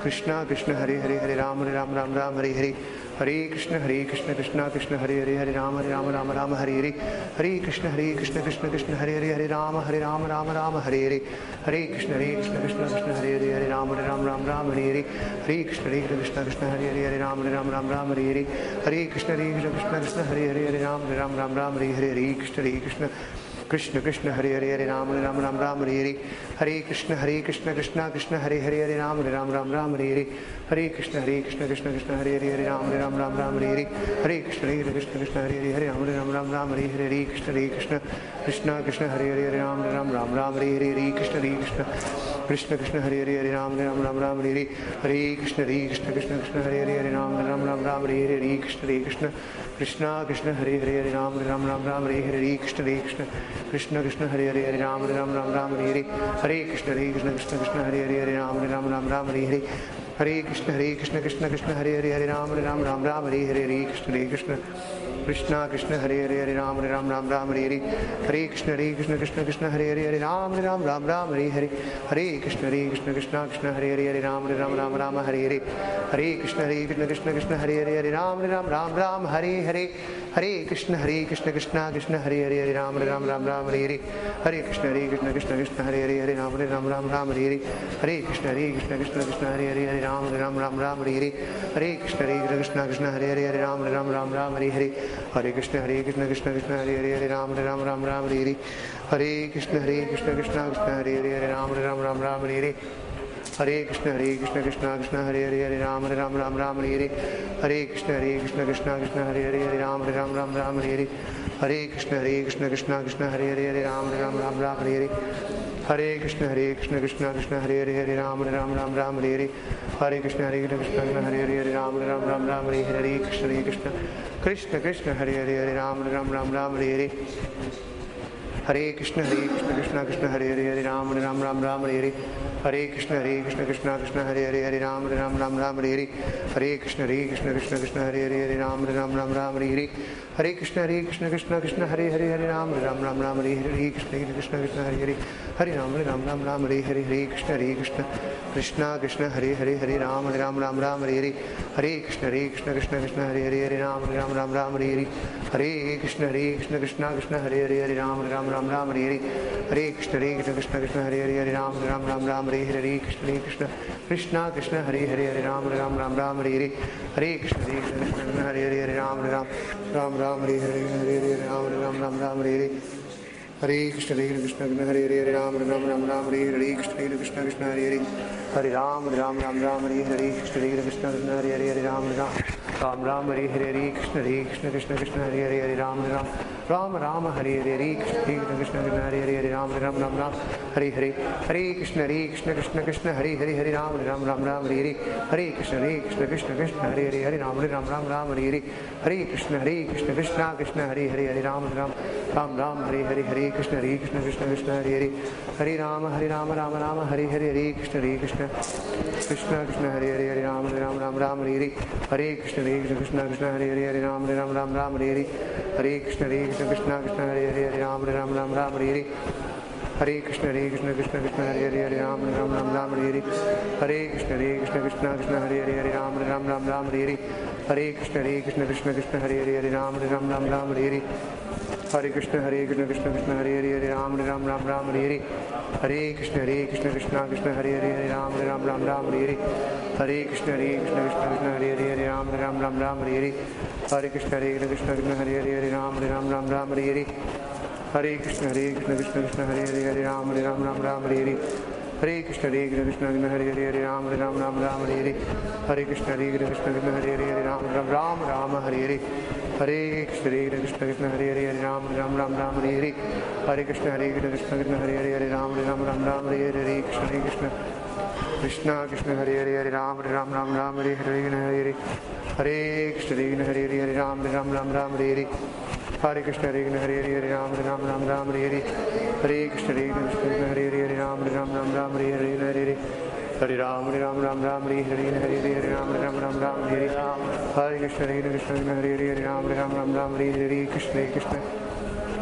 Krishna Krishna Hare Hare Hare Ram Hare Ram Ram Ram Hare Hare Hare Krishna Hare Krishna Krishna Krishna Hare Hare Hare Ram Hare Ram Ram Ram Hare Hare Hare Krishna Hare Krishna Krishna Krishna Hare Hare Hare Ram Hare Ram Ram Ram Hare Hare Hare Krishna Hare Krishna Krishna Krishna Hare Hare Hare Ram Hare Ram Ram Ram Hare Hare Hare Krishna Hare Krishna Krishna Hare Hare Hare Ram Hare Ram Ram Ram Hare Hare Hare Krishna Hare Krishna Krishna Krishna Hare Hare Hare Ram Hare Ram Ram Ram Hare Hare Hare Krishna Hare Krishna Krishna Krishna Hare Hare Hare Ram Hare Ram Ram Ram Hare Hare Hare Krishna Hare Krishna Krishna Krishna Hare Hare Hare Ram Hare Ram Ram Ram Hare Hare Hare Krishna Hare Krishna Krishna Krishna Hare Hare Hare Ram Hare Ram Ram Ram Hare Hare Hare Krishna Hare Krishna Krishna Hare Hare Hare Ram Hare Ram Ram Ram Hare Hare Hare Krishna Hare Krishna Krishna Krishna Hare Hare Hare Ram Hare Ram Ram Ram Hare Hare Hare Krishna Hare Krishna Krishna Krishna Hare Hare Hare Ram Hare Ram Ram Ram Hare Hare Hare Krishna Hare Krishna Krishna Krishna Hare Hare Hare Ram Hare Ram Ram Ram Hare Hare Hare Krishna Hare Krishna Krishna Krishna Hare Hare Hare Ram Hare Ram Ram Ram Hare Hare Krishna Hare Krishna. Krishna Krishna Hare Hare Hare Ram Hare Ram Ram Ram Hare Hare. Hare Krishna Hare Krishna Krishna Krishna Hare Hare Hare Ram Hare Ram Ram Ram Hare Hare. Hare Krishna Hare Krishna Krishna Krishna Hare Hare Hare Ram Hare Ram Ram Ram Hare Hare Hare Krishna Hare Krishna Krishna Krishna Hare Hare Hare Ram Hare Ram Ram Ram Hare Hare. Hare Krishna Hare Krishna Krishna Krishna Hare Hare Hare Ram Hare Ram Ram Ram Hare Hare. Hare Krishna Hare Krishna Krishna Krishna Hare Hare Hare Ram Hare Ram Ram Ram Hare Hare. Hare Krishna Hare Krishna Krishna Krishna Hare Hare Hare Ram Hare Ram Ram Ram Hare Hare Hare Krishna Hare Krishna Krishna Krishna Hare Hare Hare Ram Hare Ram Ram Ram Hare Hare Hare Krishna Hare Krishna Krishna Krishna Hare Hare Hare Ram Hare Ram Ram Ram Hare Hare Hare Krishna Hare Krishna Krishna Krishna Hare Hare Hare Ram Hare Ram Ram Ram Hare Hare Hare Krishna Hare Krishna Krishna Krishna Hare Hare Hare Ram Hare Ram Ram Ram Hare Hare Hare Krishna Hare Krishna Krishna Krishna Hare Hare Hare Ram Hare Ram Ram Ram Hare Hare Hare Krishna Hare Krishna Krishna Krishna Hare Hare Hare Ram Hare Ram Ram Ram Hare Hare Hare Krishna Hare Krishna Krishna Krishna Hare Hare Hare Ram Hare Ram Ram Ram Hare Hare Hare Krishna Hare Krishna Krishna Krishna Hare Hare Hare Ram Hare Ram Ram Ram Hare Hare Hare Krishna Hare Krishna Krishna Krishna Hare Hare Hare Ram Hare Ram Ram Ram Hare Hare Hare Krishna Hare Krishna Krishna Krishna Hare Hare Hare Ram Hare Ram Ram Ram Hare Hare Hare Krishna Hare Krishna Krishna Krishna Hare Hare Hare Ram Hare Ram Ram Ram Hare Hare Hare Krishna Hare Krishna Krishna Krishna Hare Hare Hare Ram Hare Ram Ram Ram Hare Hare Hare Krishna Hare Krishna Krishna Krishna Hare Hare Hare Ram Hare Ram Ram Ram Hare Hare. Hare Krishna Hare Krishna Krishna Krishna Hare Hare Hare Ram Hare Ram Ram Ram Hare Hare. Hare Krishna Hare Krishna Krishna Krishna Hare Hare Hare Ram Hare Ram Ram Ram Hare Hare. Hare Krishna Hare Krishna Krishna Krishna Hare Hare Hare Ram Hare Ram Ram Ram Hare Hare Hare Krishna Hare Krishna Krishna Hare Hare Hare Ram Hare Ram Ram Ram Hare Hare Hare Krishna Hare Krishna Krishna Krishna Hare Hare Hare Ram Hare Ram Ram Ram Hare Hare Hare Krishna Hare Krishna Krishna Krishna Hare Hare Hare Ram Hare Ram Ram Ram Hare Hare Hare Krishna Hare Krishna Krishna Krishna Hare Hare Hare Ram Hare Ram Ram Ram Hare Hare Hare Krishna Hare Krishna Krishna Krishna Hare Hare Hare Ram Hare Ram Ram Ram Hare Hare Hare Krishna Hare Krishna Krishna Krishna Hare Hare Hare Ram Hare Ram Ram Ram Hare Hare Hare Krishna Hare Krishna Krishna Hare Hare Hare Ram Hare Ram Ram Ram Hare Hare Hare Hare Ram Hare Ram Ram Ram Hare Hare Hare Krishna Hare Krishna Krishna Hare Hare Hare Ram Ram Ram Ram Hare Hare Hare Krishna Hare Krishna Krishna Hare Hare Hare Ram Ram Ram Ram Hare Hare Krishna Hare Krishna Krishna Hare Hare Hare Ram Ram Ram Ram Hare Hare Hare Krishna Hare Krishna Krishna Krishna Hare Hare Hare Ram Ram Ram Ram Hare Hare Hare Krishna Krishna Krishna Krishna Hare Hare Hare Ram Ram Ram Ram Hare Hare Hare Krishna Hare Krishna Krishna Krishna Hare Hare Hare Ram Ram Ram Ram Hare Hare Hare Krishna Hare Krishna Krishna Krishna Hare Hare Hare Ram Ram Ram Ram Hare Hare Hare Krishna Hare Krishna Krishna Krishna Hare Hare Hare Ram Ram Ram Ram Hare Hare Hare Krishna Hare Krishna Krishna Krishna Hare Hare Hare Ram Hare Ram Ram Ram Hare Hare Hare Krishna Hare Krishna Krishna Krishna Hare Hare Hare Ram Hare Ram Ram Ram Hare Hare Hare Krishna Hare Krishna Krishna Krishna Hare Hare Hare Ram Hare Ram Ram Ram Hare Hare Hare Krishna Hare Krishna Krishna Krishna Hare Hare Hare Ram Hare Ram Ram Ram Hare Hare Hare Krishna Hare Krishna Krishna Krishna Hare Hare Hare Ram Ram Ram Ram Hare Hare Hare Krishna Hare Krishna Krishna Krishna Hare Hare Hare Ram Ram Ram Ram Hare Hare Hare Krishna Hare Krishna Krishna Krishna Hare Hare Hare Ram Ram Ram Ram Hare Hare Hare Krishna Hare Krishna Krishna Krishna Hare Hare Hare Ram Ram Ram Ram Hare Hare Hare Krishna Hare Krishna Krishna Krishna Hare Hare Hare Ram Ram Ram Ram Hare Hare Hare Krishna Hare Krishna Krishna Krishna Hare Hare Hare Ram Ram Ram Ram Hare Hare Hare Krishna Hare Krishna Krishna Krishna Hare Hare Hare Ram Ram Ram Ram Hare Hare Hare Krishna Hare Krishna Krishna Krishna Hare Hare Hare Ram Ram Ram Ram Hare Hare Hare Krishna Hare Krishna Krishna Krishna Hare Hare Hare Ram Ram Ram Ram Hare Hare Hare Krishna Hare Krishna Krishna Krishna Hare Hare Hare Ram Ram Ram Ram Hare Hare Hare Krishna Hare Krishna Krishna Hare Hare Hare Ram Ram Ram Ram Hare Hare Hare Krishna Hare Krishna Krishna Krishna Hare Hare Hare Ram Ram Ram Ram Hare Hare Hare Krishna Hare Krishna Krishna Krishna Hare Hare Hare Ram Hare Ram Ram Ram Hare Hare Hare Hare Hare Krishna Hare Krishna Hare Hare Hare Ram Hare Ram Ram Ram Hare Hare Hare Krishna Hare Krishna Hare Hare Hare Ram Hare Ram Ram Ram Hare Hare Hare Krishna Hare Krishna Hare Hare Hare Ram Hare Ram Ram Ram Hare Hare Hare Hare Ram Hare Ram Ram Ram Hare Hare Hare Hare Ram Hare Ram Ram Ram Hare Hare Krishna Hare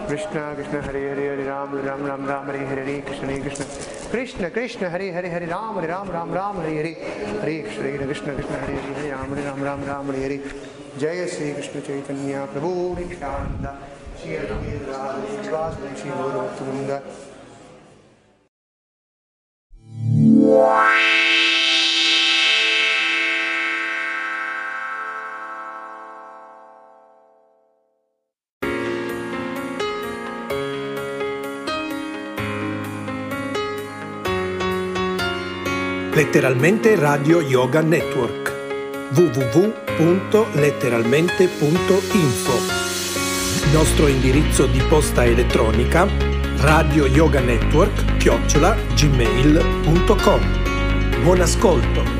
Krishna Hare Hare Hare Ram Hare Ram Ram Ram Hare Hare Krishna Krishna Krishna Krishna Hare Hare Hare Ram Hare Ram Ram Ram Hare Hare Krishna Krishna Krishna Krishna Hare Hare Hare Ram Hare Ram Ram Ram Hare Hare Hare Krishna Krishna Krishna Hare Hare Ram Hare Ram Ram Ram Hare Hare Jaya Sri Krishna Chaitanya Letteralmente Radio Yoga Network. www.letteralmente.info Nostro indirizzo di posta elettronica radio yoga network chiocciola gmail.com Buon ascolto!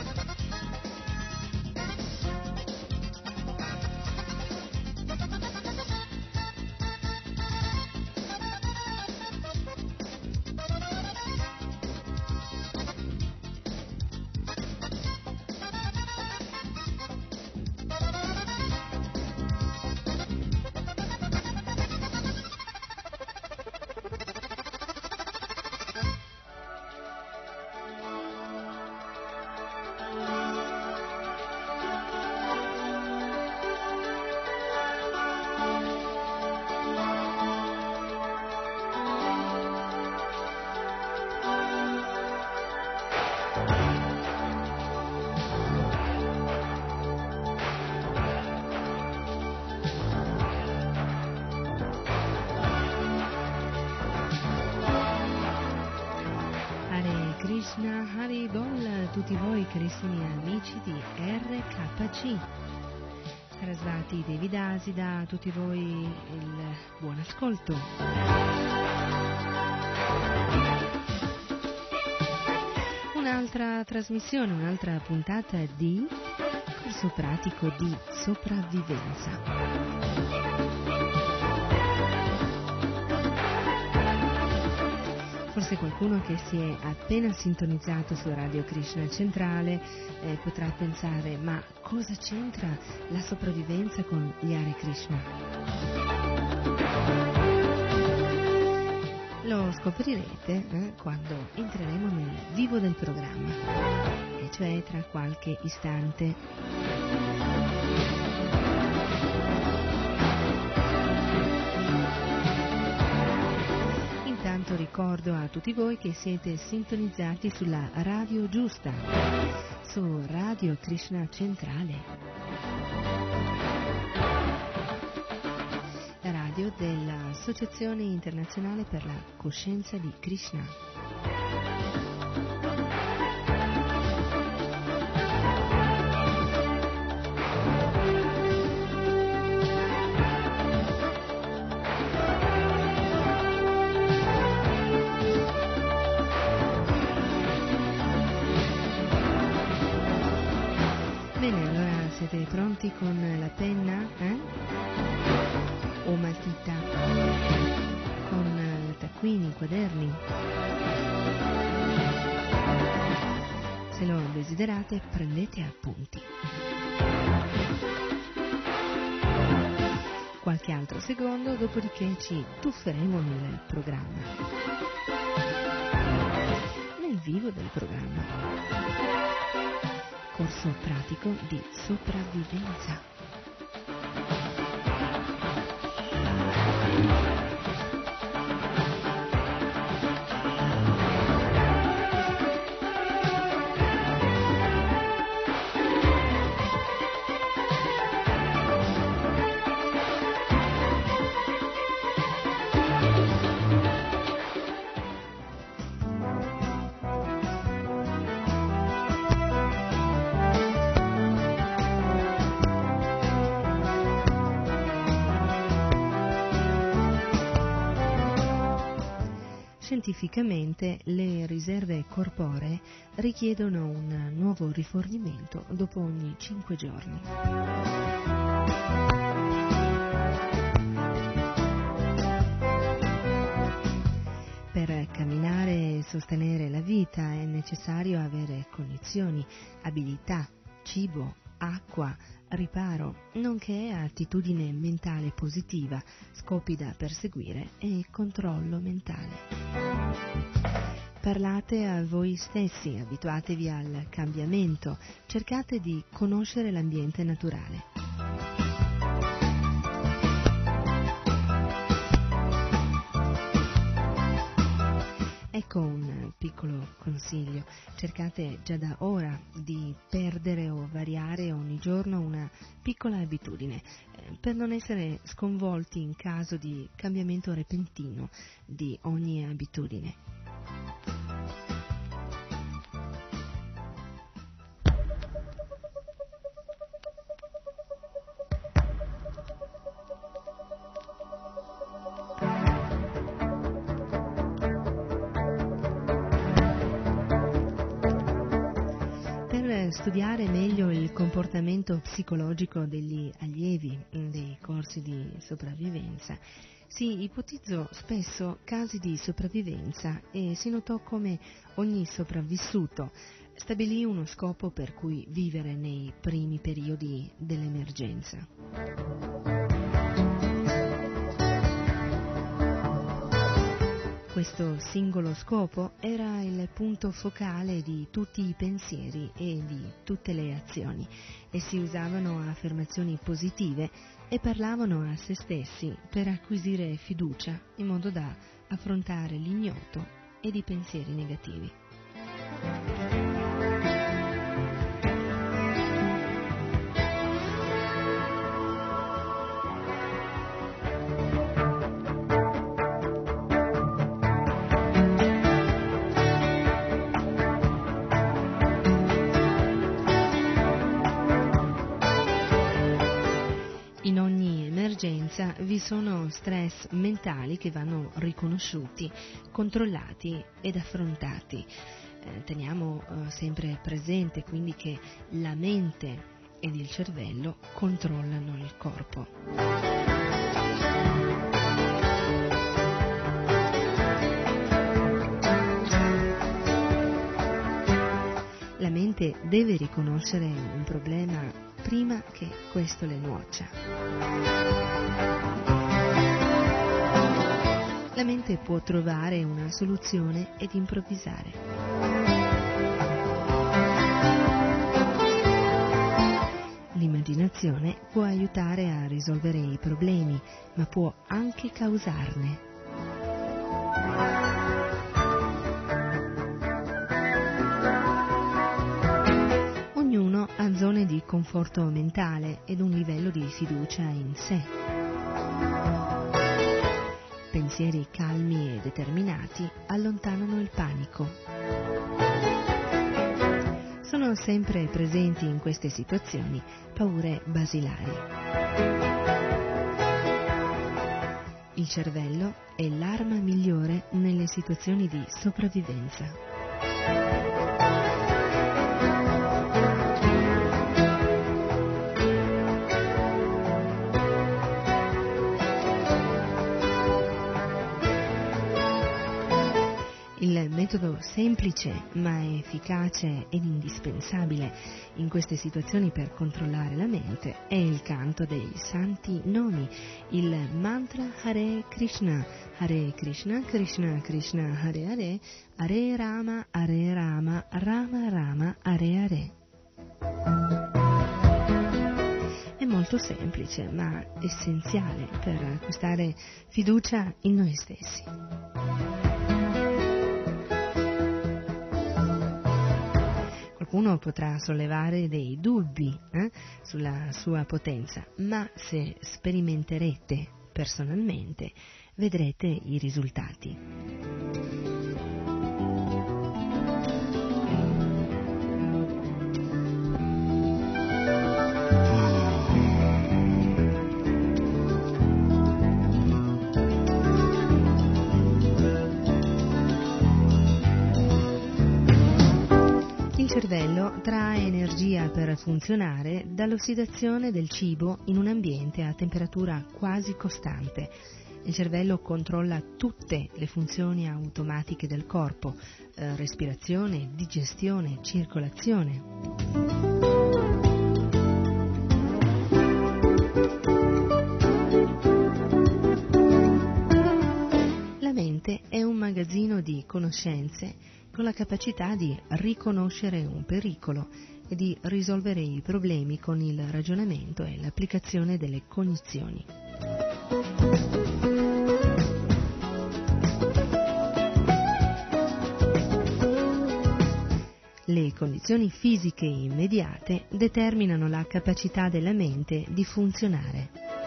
Devidasi da tutti voi il buon ascolto. Un'altra trasmissione, un'altra puntata di corso pratico di sopravvivenza. Forse qualcuno che si è appena sintonizzato su Radio Krishna Centrale eh, potrà pensare ma cosa c'entra la sopravvivenza con gli Hare Krishna? Lo scoprirete eh, quando entreremo nel vivo del programma, e cioè tra qualche istante. Ricordo a tutti voi che siete sintonizzati sulla radio giusta, su Radio Krishna Centrale. La radio dell'Associazione Internazionale per la Coscienza di Krishna. Ci tufferemo nel programma. Nel vivo del programma corso pratico di sopravvivenza. Scientificamente le riserve corporee richiedono un nuovo rifornimento dopo ogni 5 giorni. Per camminare e sostenere la vita è necessario avere condizioni, abilità, cibo, acqua, riparo, nonché attitudine mentale positiva, scopi da perseguire e controllo mentale. Parlate a voi stessi, abituatevi al cambiamento, cercate di conoscere l'ambiente naturale. Ecco un piccolo consiglio, cercate già da ora di perdere o variare ogni giorno una piccola abitudine eh, per non essere sconvolti in caso di cambiamento repentino di ogni abitudine. Il comportamento psicologico degli allievi dei corsi di sopravvivenza, si ipotizzò spesso casi di sopravvivenza e si notò come ogni sopravvissuto stabilì uno scopo per cui vivere nei primi periodi dell'emergenza. Questo singolo scopo era il punto focale di tutti i pensieri e di tutte le azioni e si usavano affermazioni positive e parlavano a se stessi per acquisire fiducia in modo da affrontare l'ignoto ed i pensieri negativi. Sono stress mentali che vanno riconosciuti, controllati ed affrontati. Eh, teniamo eh, sempre presente quindi che la mente ed il cervello controllano il corpo. La mente deve riconoscere un problema prima che questo le nuoccia la mente può trovare una soluzione ed improvvisare. L'immaginazione può aiutare a risolvere i problemi, ma può anche causarne. Ognuno ha zone di conforto mentale ed un livello di fiducia in sé. Pensieri calmi e determinati allontanano il panico. Sono sempre presenti in queste situazioni paure basilari. Il cervello è l'arma migliore nelle situazioni di sopravvivenza. Metodo semplice ma efficace ed indispensabile in queste situazioni per controllare la mente è il canto dei santi nomi, il mantra Hare Krishna, Hare Krishna, Krishna Krishna, Hare Hare, Hare Rama, Hare Rama, Rama Rama, Hare Hare. È molto semplice ma essenziale per acquistare fiducia in noi stessi. Qualcuno potrà sollevare dei dubbi eh, sulla sua potenza, ma se sperimenterete personalmente vedrete i risultati. Energia per funzionare dall'ossidazione del cibo in un ambiente a temperatura quasi costante. Il cervello controlla tutte le funzioni automatiche del corpo, eh, respirazione, digestione, circolazione. La mente è un magazzino di conoscenze con la capacità di riconoscere un pericolo e di risolvere i problemi con il ragionamento e l'applicazione delle cognizioni. Le condizioni fisiche immediate determinano la capacità della mente di funzionare.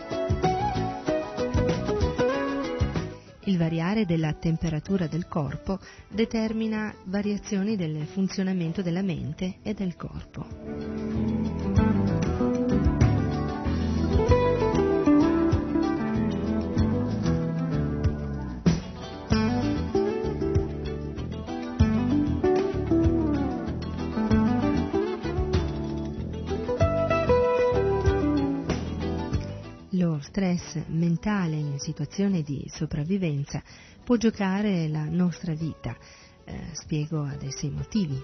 Il variare della temperatura del corpo determina variazioni del funzionamento della mente e del corpo. Stress mentale in situazione di sopravvivenza può giocare la nostra vita. Eh, spiego adesso i motivi.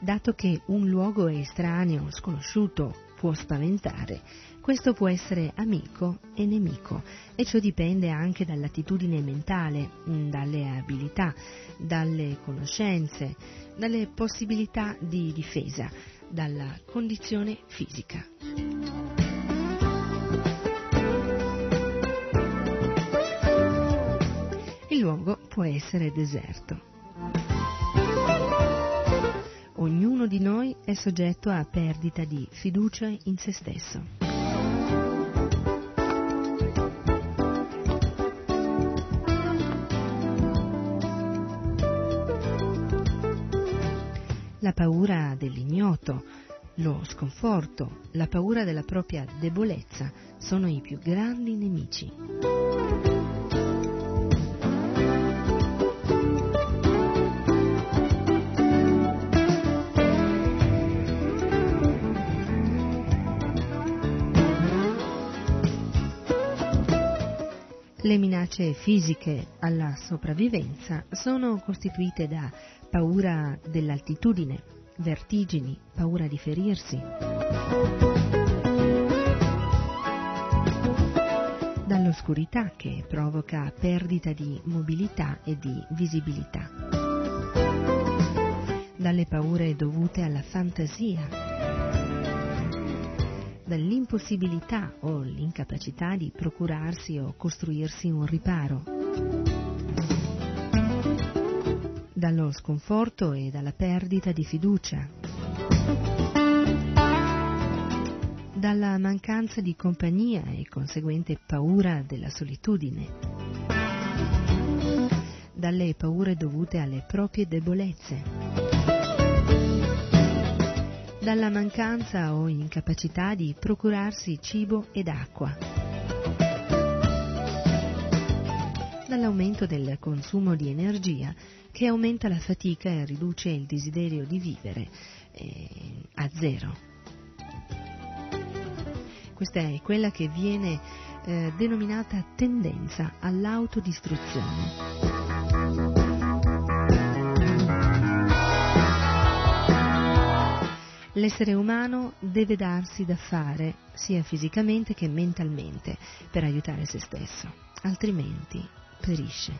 Dato che un luogo estraneo, sconosciuto, può spaventare, questo può essere amico e nemico e ciò dipende anche dall'attitudine mentale, dalle abilità, dalle conoscenze, dalle possibilità di difesa, dalla condizione fisica. Il luogo può essere deserto. Ognuno di noi è soggetto a perdita di fiducia in se stesso. La paura dell'ignoto, lo sconforto, la paura della propria debolezza sono i più grandi nemici. Le minacce fisiche alla sopravvivenza sono costituite da paura dell'altitudine, vertigini, paura di ferirsi, dall'oscurità che provoca perdita di mobilità e di visibilità, dalle paure dovute alla fantasia, dall'impossibilità o l'incapacità di procurarsi o costruirsi un riparo, dallo sconforto e dalla perdita di fiducia, dalla mancanza di compagnia e conseguente paura della solitudine, dalle paure dovute alle proprie debolezze dalla mancanza o incapacità di procurarsi cibo ed acqua, dall'aumento del consumo di energia che aumenta la fatica e riduce il desiderio di vivere eh, a zero. Questa è quella che viene eh, denominata tendenza all'autodistruzione. L'essere umano deve darsi da fare, sia fisicamente che mentalmente, per aiutare se stesso, altrimenti perisce.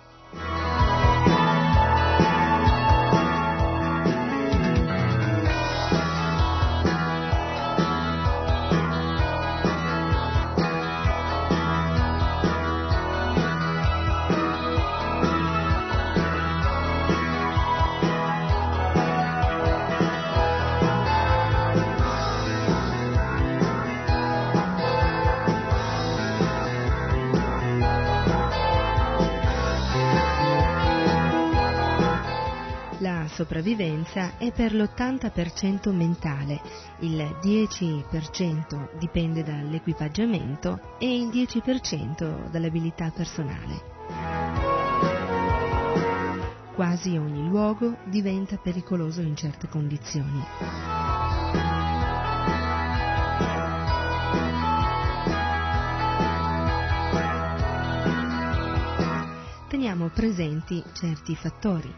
Sopravvivenza è per l'80% mentale, il 10% dipende dall'equipaggiamento e il 10% dall'abilità personale. Quasi ogni luogo diventa pericoloso in certe condizioni. Teniamo presenti certi fattori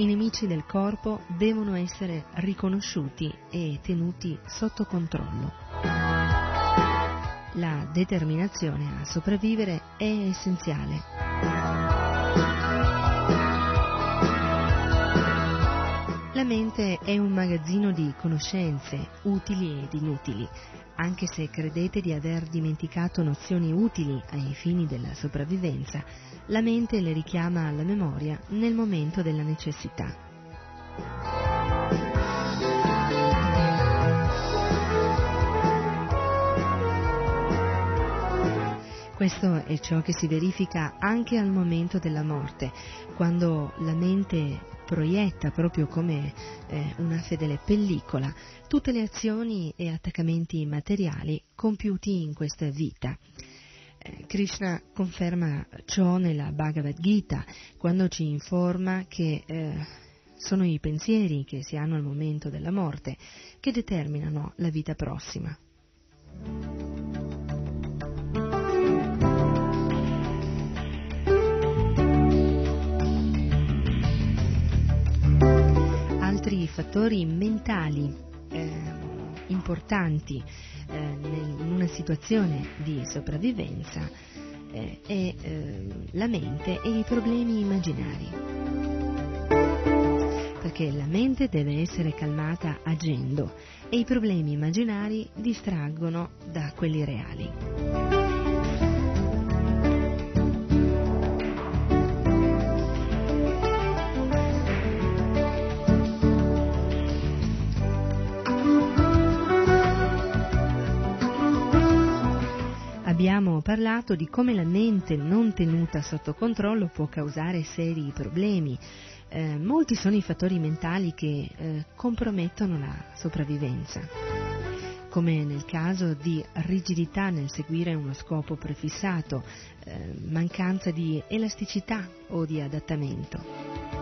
i nemici del corpo devono essere riconosciuti e tenuti sotto controllo. La determinazione a sopravvivere è essenziale. La mente è un magazzino di conoscenze utili ed inutili. Anche se credete di aver dimenticato nozioni utili ai fini della sopravvivenza, la mente le richiama alla memoria nel momento della necessità. Questo è ciò che si verifica anche al momento della morte, quando la mente proietta proprio come eh, una fedele pellicola tutte le azioni e attaccamenti materiali compiuti in questa vita. Eh, Krishna conferma ciò nella Bhagavad Gita quando ci informa che eh, sono i pensieri che si hanno al momento della morte che determinano la vita prossima. Altri fattori mentali eh, importanti eh, in una situazione di sopravvivenza eh, è eh, la mente e i problemi immaginari. Perché la mente deve essere calmata agendo e i problemi immaginari distraggono da quelli reali. Parlato di come la mente non tenuta sotto controllo può causare seri problemi. Eh, molti sono i fattori mentali che eh, compromettono la sopravvivenza, come nel caso di rigidità nel seguire uno scopo prefissato, eh, mancanza di elasticità o di adattamento.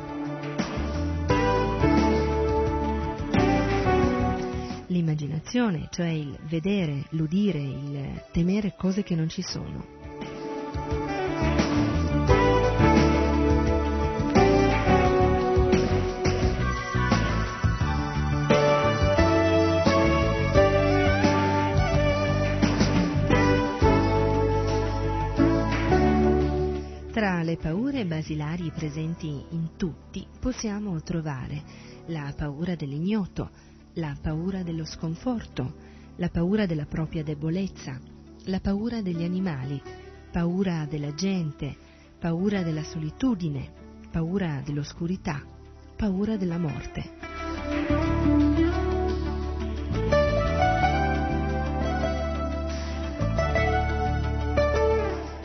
L'immaginazione, cioè il vedere, l'udire, il temere cose che non ci sono. Tra le paure basilari presenti in tutti possiamo trovare la paura dell'ignoto, la paura dello sconforto, la paura della propria debolezza, la paura degli animali, paura della gente, paura della solitudine, paura dell'oscurità, paura della morte.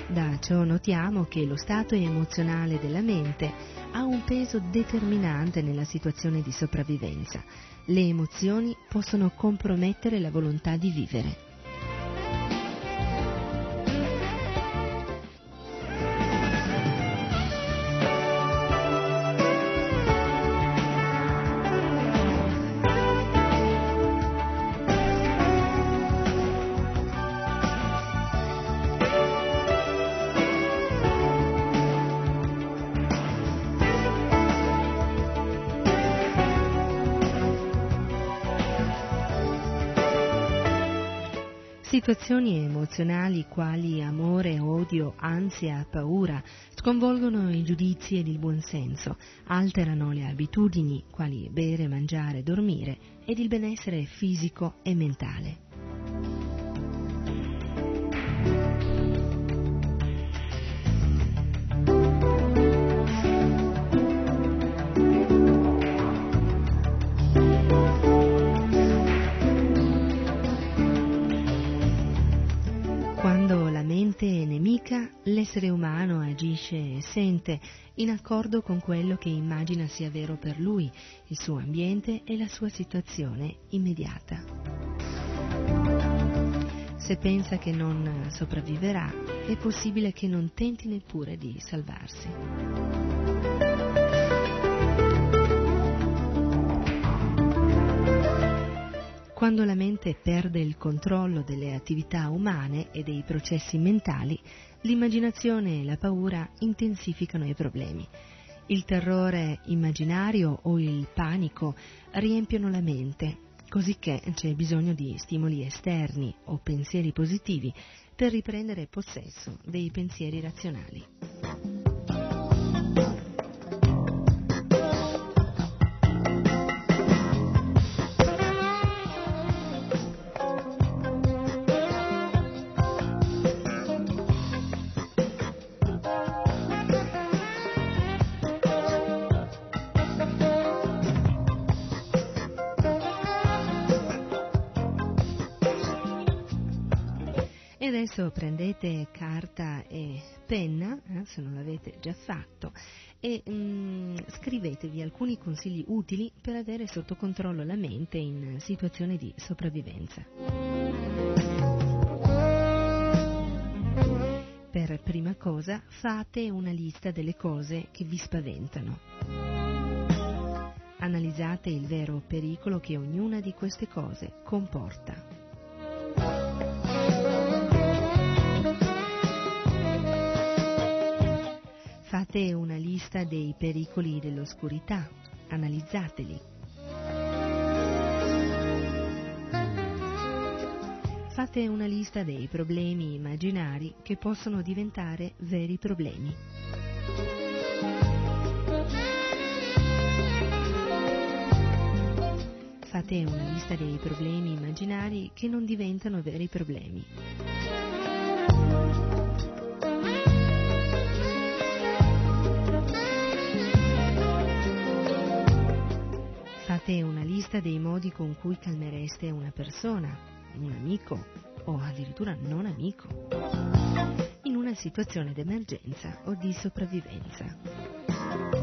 Da ciò notiamo che lo stato emozionale della mente ha un peso determinante nella situazione di sopravvivenza. Le emozioni possono compromettere la volontà di vivere. Situazioni emozionali quali amore, odio, ansia, paura sconvolgono i giudizi ed il buonsenso, alterano le abitudini quali bere, mangiare, dormire ed il benessere fisico e mentale. Mente nemica, l'essere umano agisce e sente in accordo con quello che immagina sia vero per lui, il suo ambiente e la sua situazione immediata. Se pensa che non sopravviverà, è possibile che non tenti neppure di salvarsi. Quando la mente perde il controllo delle attività umane e dei processi mentali, l'immaginazione e la paura intensificano i problemi. Il terrore immaginario o il panico riempiono la mente, cosicché c'è bisogno di stimoli esterni o pensieri positivi per riprendere possesso dei pensieri razionali. Adesso prendete carta e penna, eh, se non l'avete già fatto, e mm, scrivetevi alcuni consigli utili per avere sotto controllo la mente in situazioni di sopravvivenza. Per prima cosa fate una lista delle cose che vi spaventano. Analizzate il vero pericolo che ognuna di queste cose comporta. Fate una lista dei pericoli dell'oscurità, analizzateli. Fate una lista dei problemi immaginari che possono diventare veri problemi. Fate una lista dei problemi immaginari che non diventano veri problemi. Fate una lista dei modi con cui calmereste una persona, un amico o addirittura non amico, in una situazione d'emergenza o di sopravvivenza.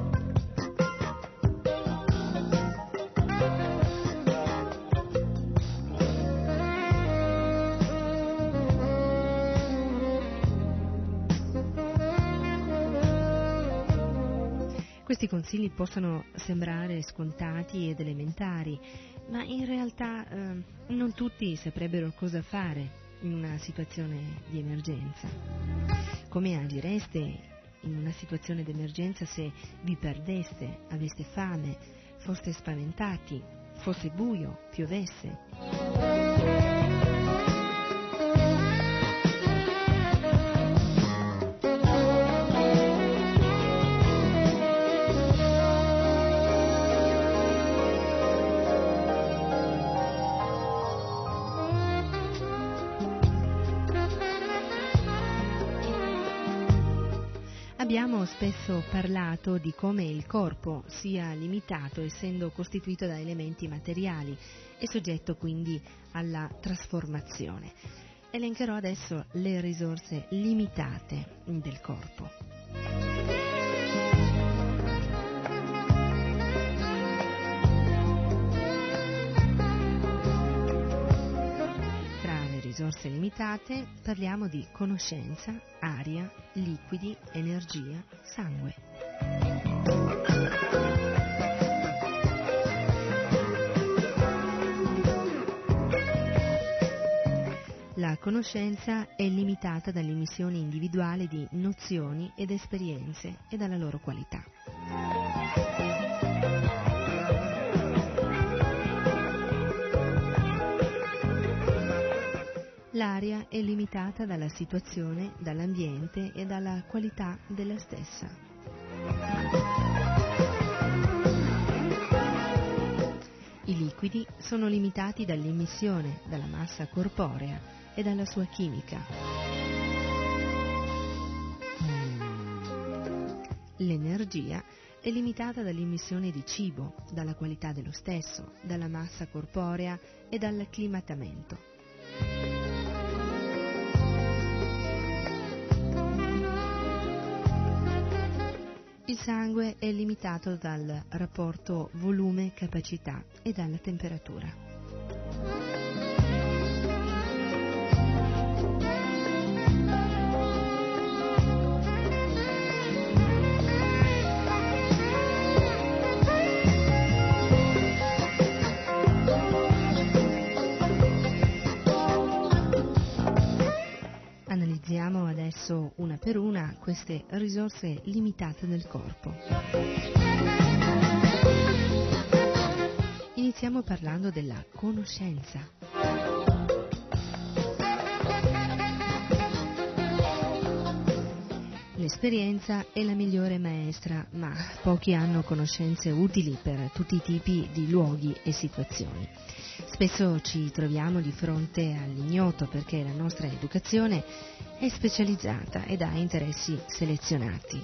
Questi consigli possono sembrare scontati ed elementari, ma in realtà eh, non tutti saprebbero cosa fare in una situazione di emergenza. Come agireste in una situazione di emergenza se vi perdeste, aveste fame, foste spaventati, fosse buio, piovesse? Spesso parlato di come il corpo sia limitato essendo costituito da elementi materiali e soggetto quindi alla trasformazione. Elencherò adesso le risorse limitate del corpo. Risorse limitate parliamo di conoscenza, aria, liquidi, energia, sangue. La conoscenza è limitata dall'emissione individuale di nozioni ed esperienze e dalla loro qualità. L'aria è limitata dalla situazione, dall'ambiente e dalla qualità della stessa. I liquidi sono limitati dall'emissione, dalla massa corporea e dalla sua chimica. L'energia è limitata dall'emissione di cibo, dalla qualità dello stesso, dalla massa corporea e dall'acclimatamento. Il sangue è limitato dal rapporto volume-capacità e dalla temperatura. Adesso una per una queste risorse limitate del corpo. Iniziamo parlando della conoscenza. L'esperienza è la migliore maestra, ma pochi hanno conoscenze utili per tutti i tipi di luoghi e situazioni. Spesso ci troviamo di fronte all'ignoto perché la nostra educazione è specializzata ed ha interessi selezionati.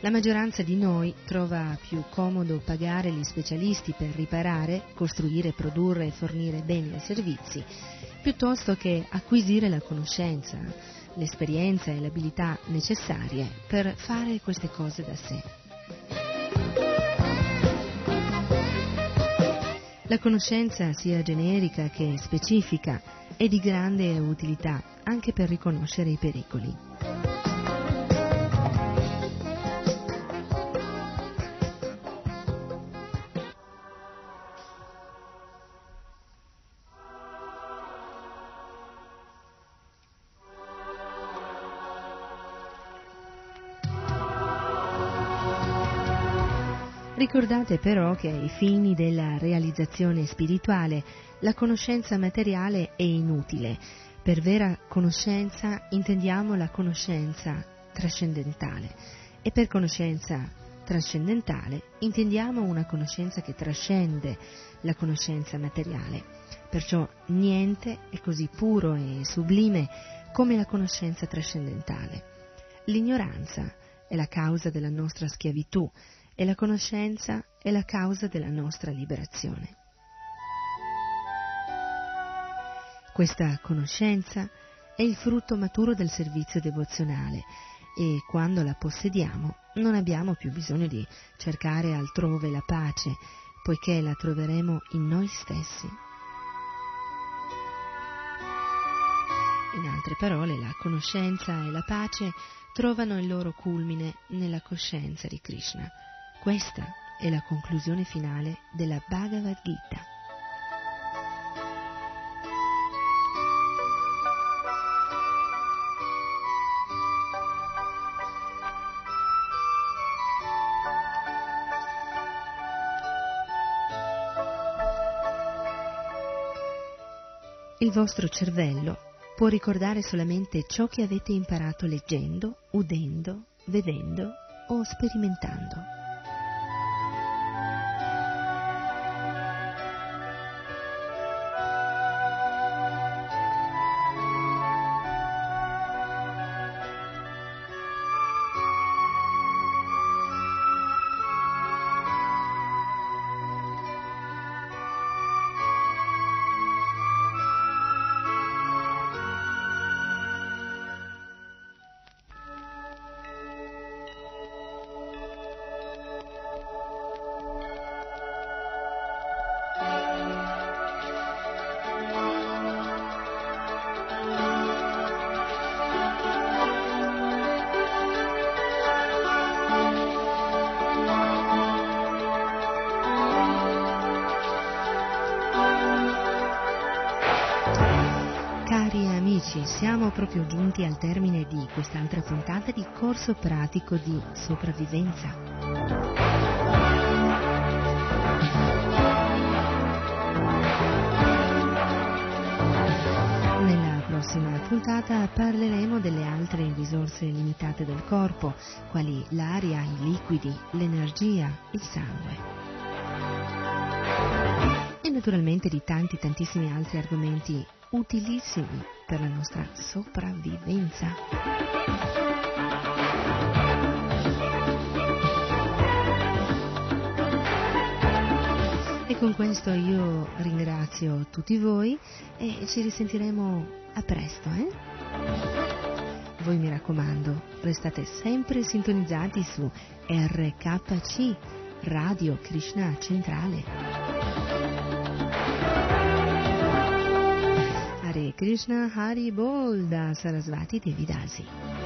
La maggioranza di noi trova più comodo pagare gli specialisti per riparare, costruire, produrre e fornire beni e servizi, piuttosto che acquisire la conoscenza, l'esperienza e l'abilità necessarie per fare queste cose da sé. La conoscenza, sia generica che specifica, è di grande utilità anche per riconoscere i pericoli. Ricordate però che ai fini della realizzazione spirituale la conoscenza materiale è inutile. Per vera conoscenza intendiamo la conoscenza trascendentale e per conoscenza trascendentale intendiamo una conoscenza che trascende la conoscenza materiale. Perciò niente è così puro e sublime come la conoscenza trascendentale. L'ignoranza è la causa della nostra schiavitù e la conoscenza è la causa della nostra liberazione. Questa conoscenza è il frutto maturo del servizio devozionale e quando la possediamo non abbiamo più bisogno di cercare altrove la pace, poiché la troveremo in noi stessi. In altre parole, la conoscenza e la pace trovano il loro culmine nella coscienza di Krishna. Questa è la conclusione finale della Bhagavad Gita. Il vostro cervello può ricordare solamente ciò che avete imparato leggendo, udendo, vedendo o sperimentando. Proprio giunti al termine di quest'altra puntata di corso pratico di sopravvivenza. Nella prossima puntata parleremo delle altre risorse limitate del corpo, quali l'aria, i liquidi, l'energia, il sangue e naturalmente di tanti tantissimi altri argomenti utilissimi per la nostra sopravvivenza. E con questo io ringrazio tutti voi e ci risentiremo a presto, eh? Voi mi raccomando, restate sempre sintonizzati su RKC, Radio Krishna Centrale. Krishna Hari Bol da Sarasvati Devidasi.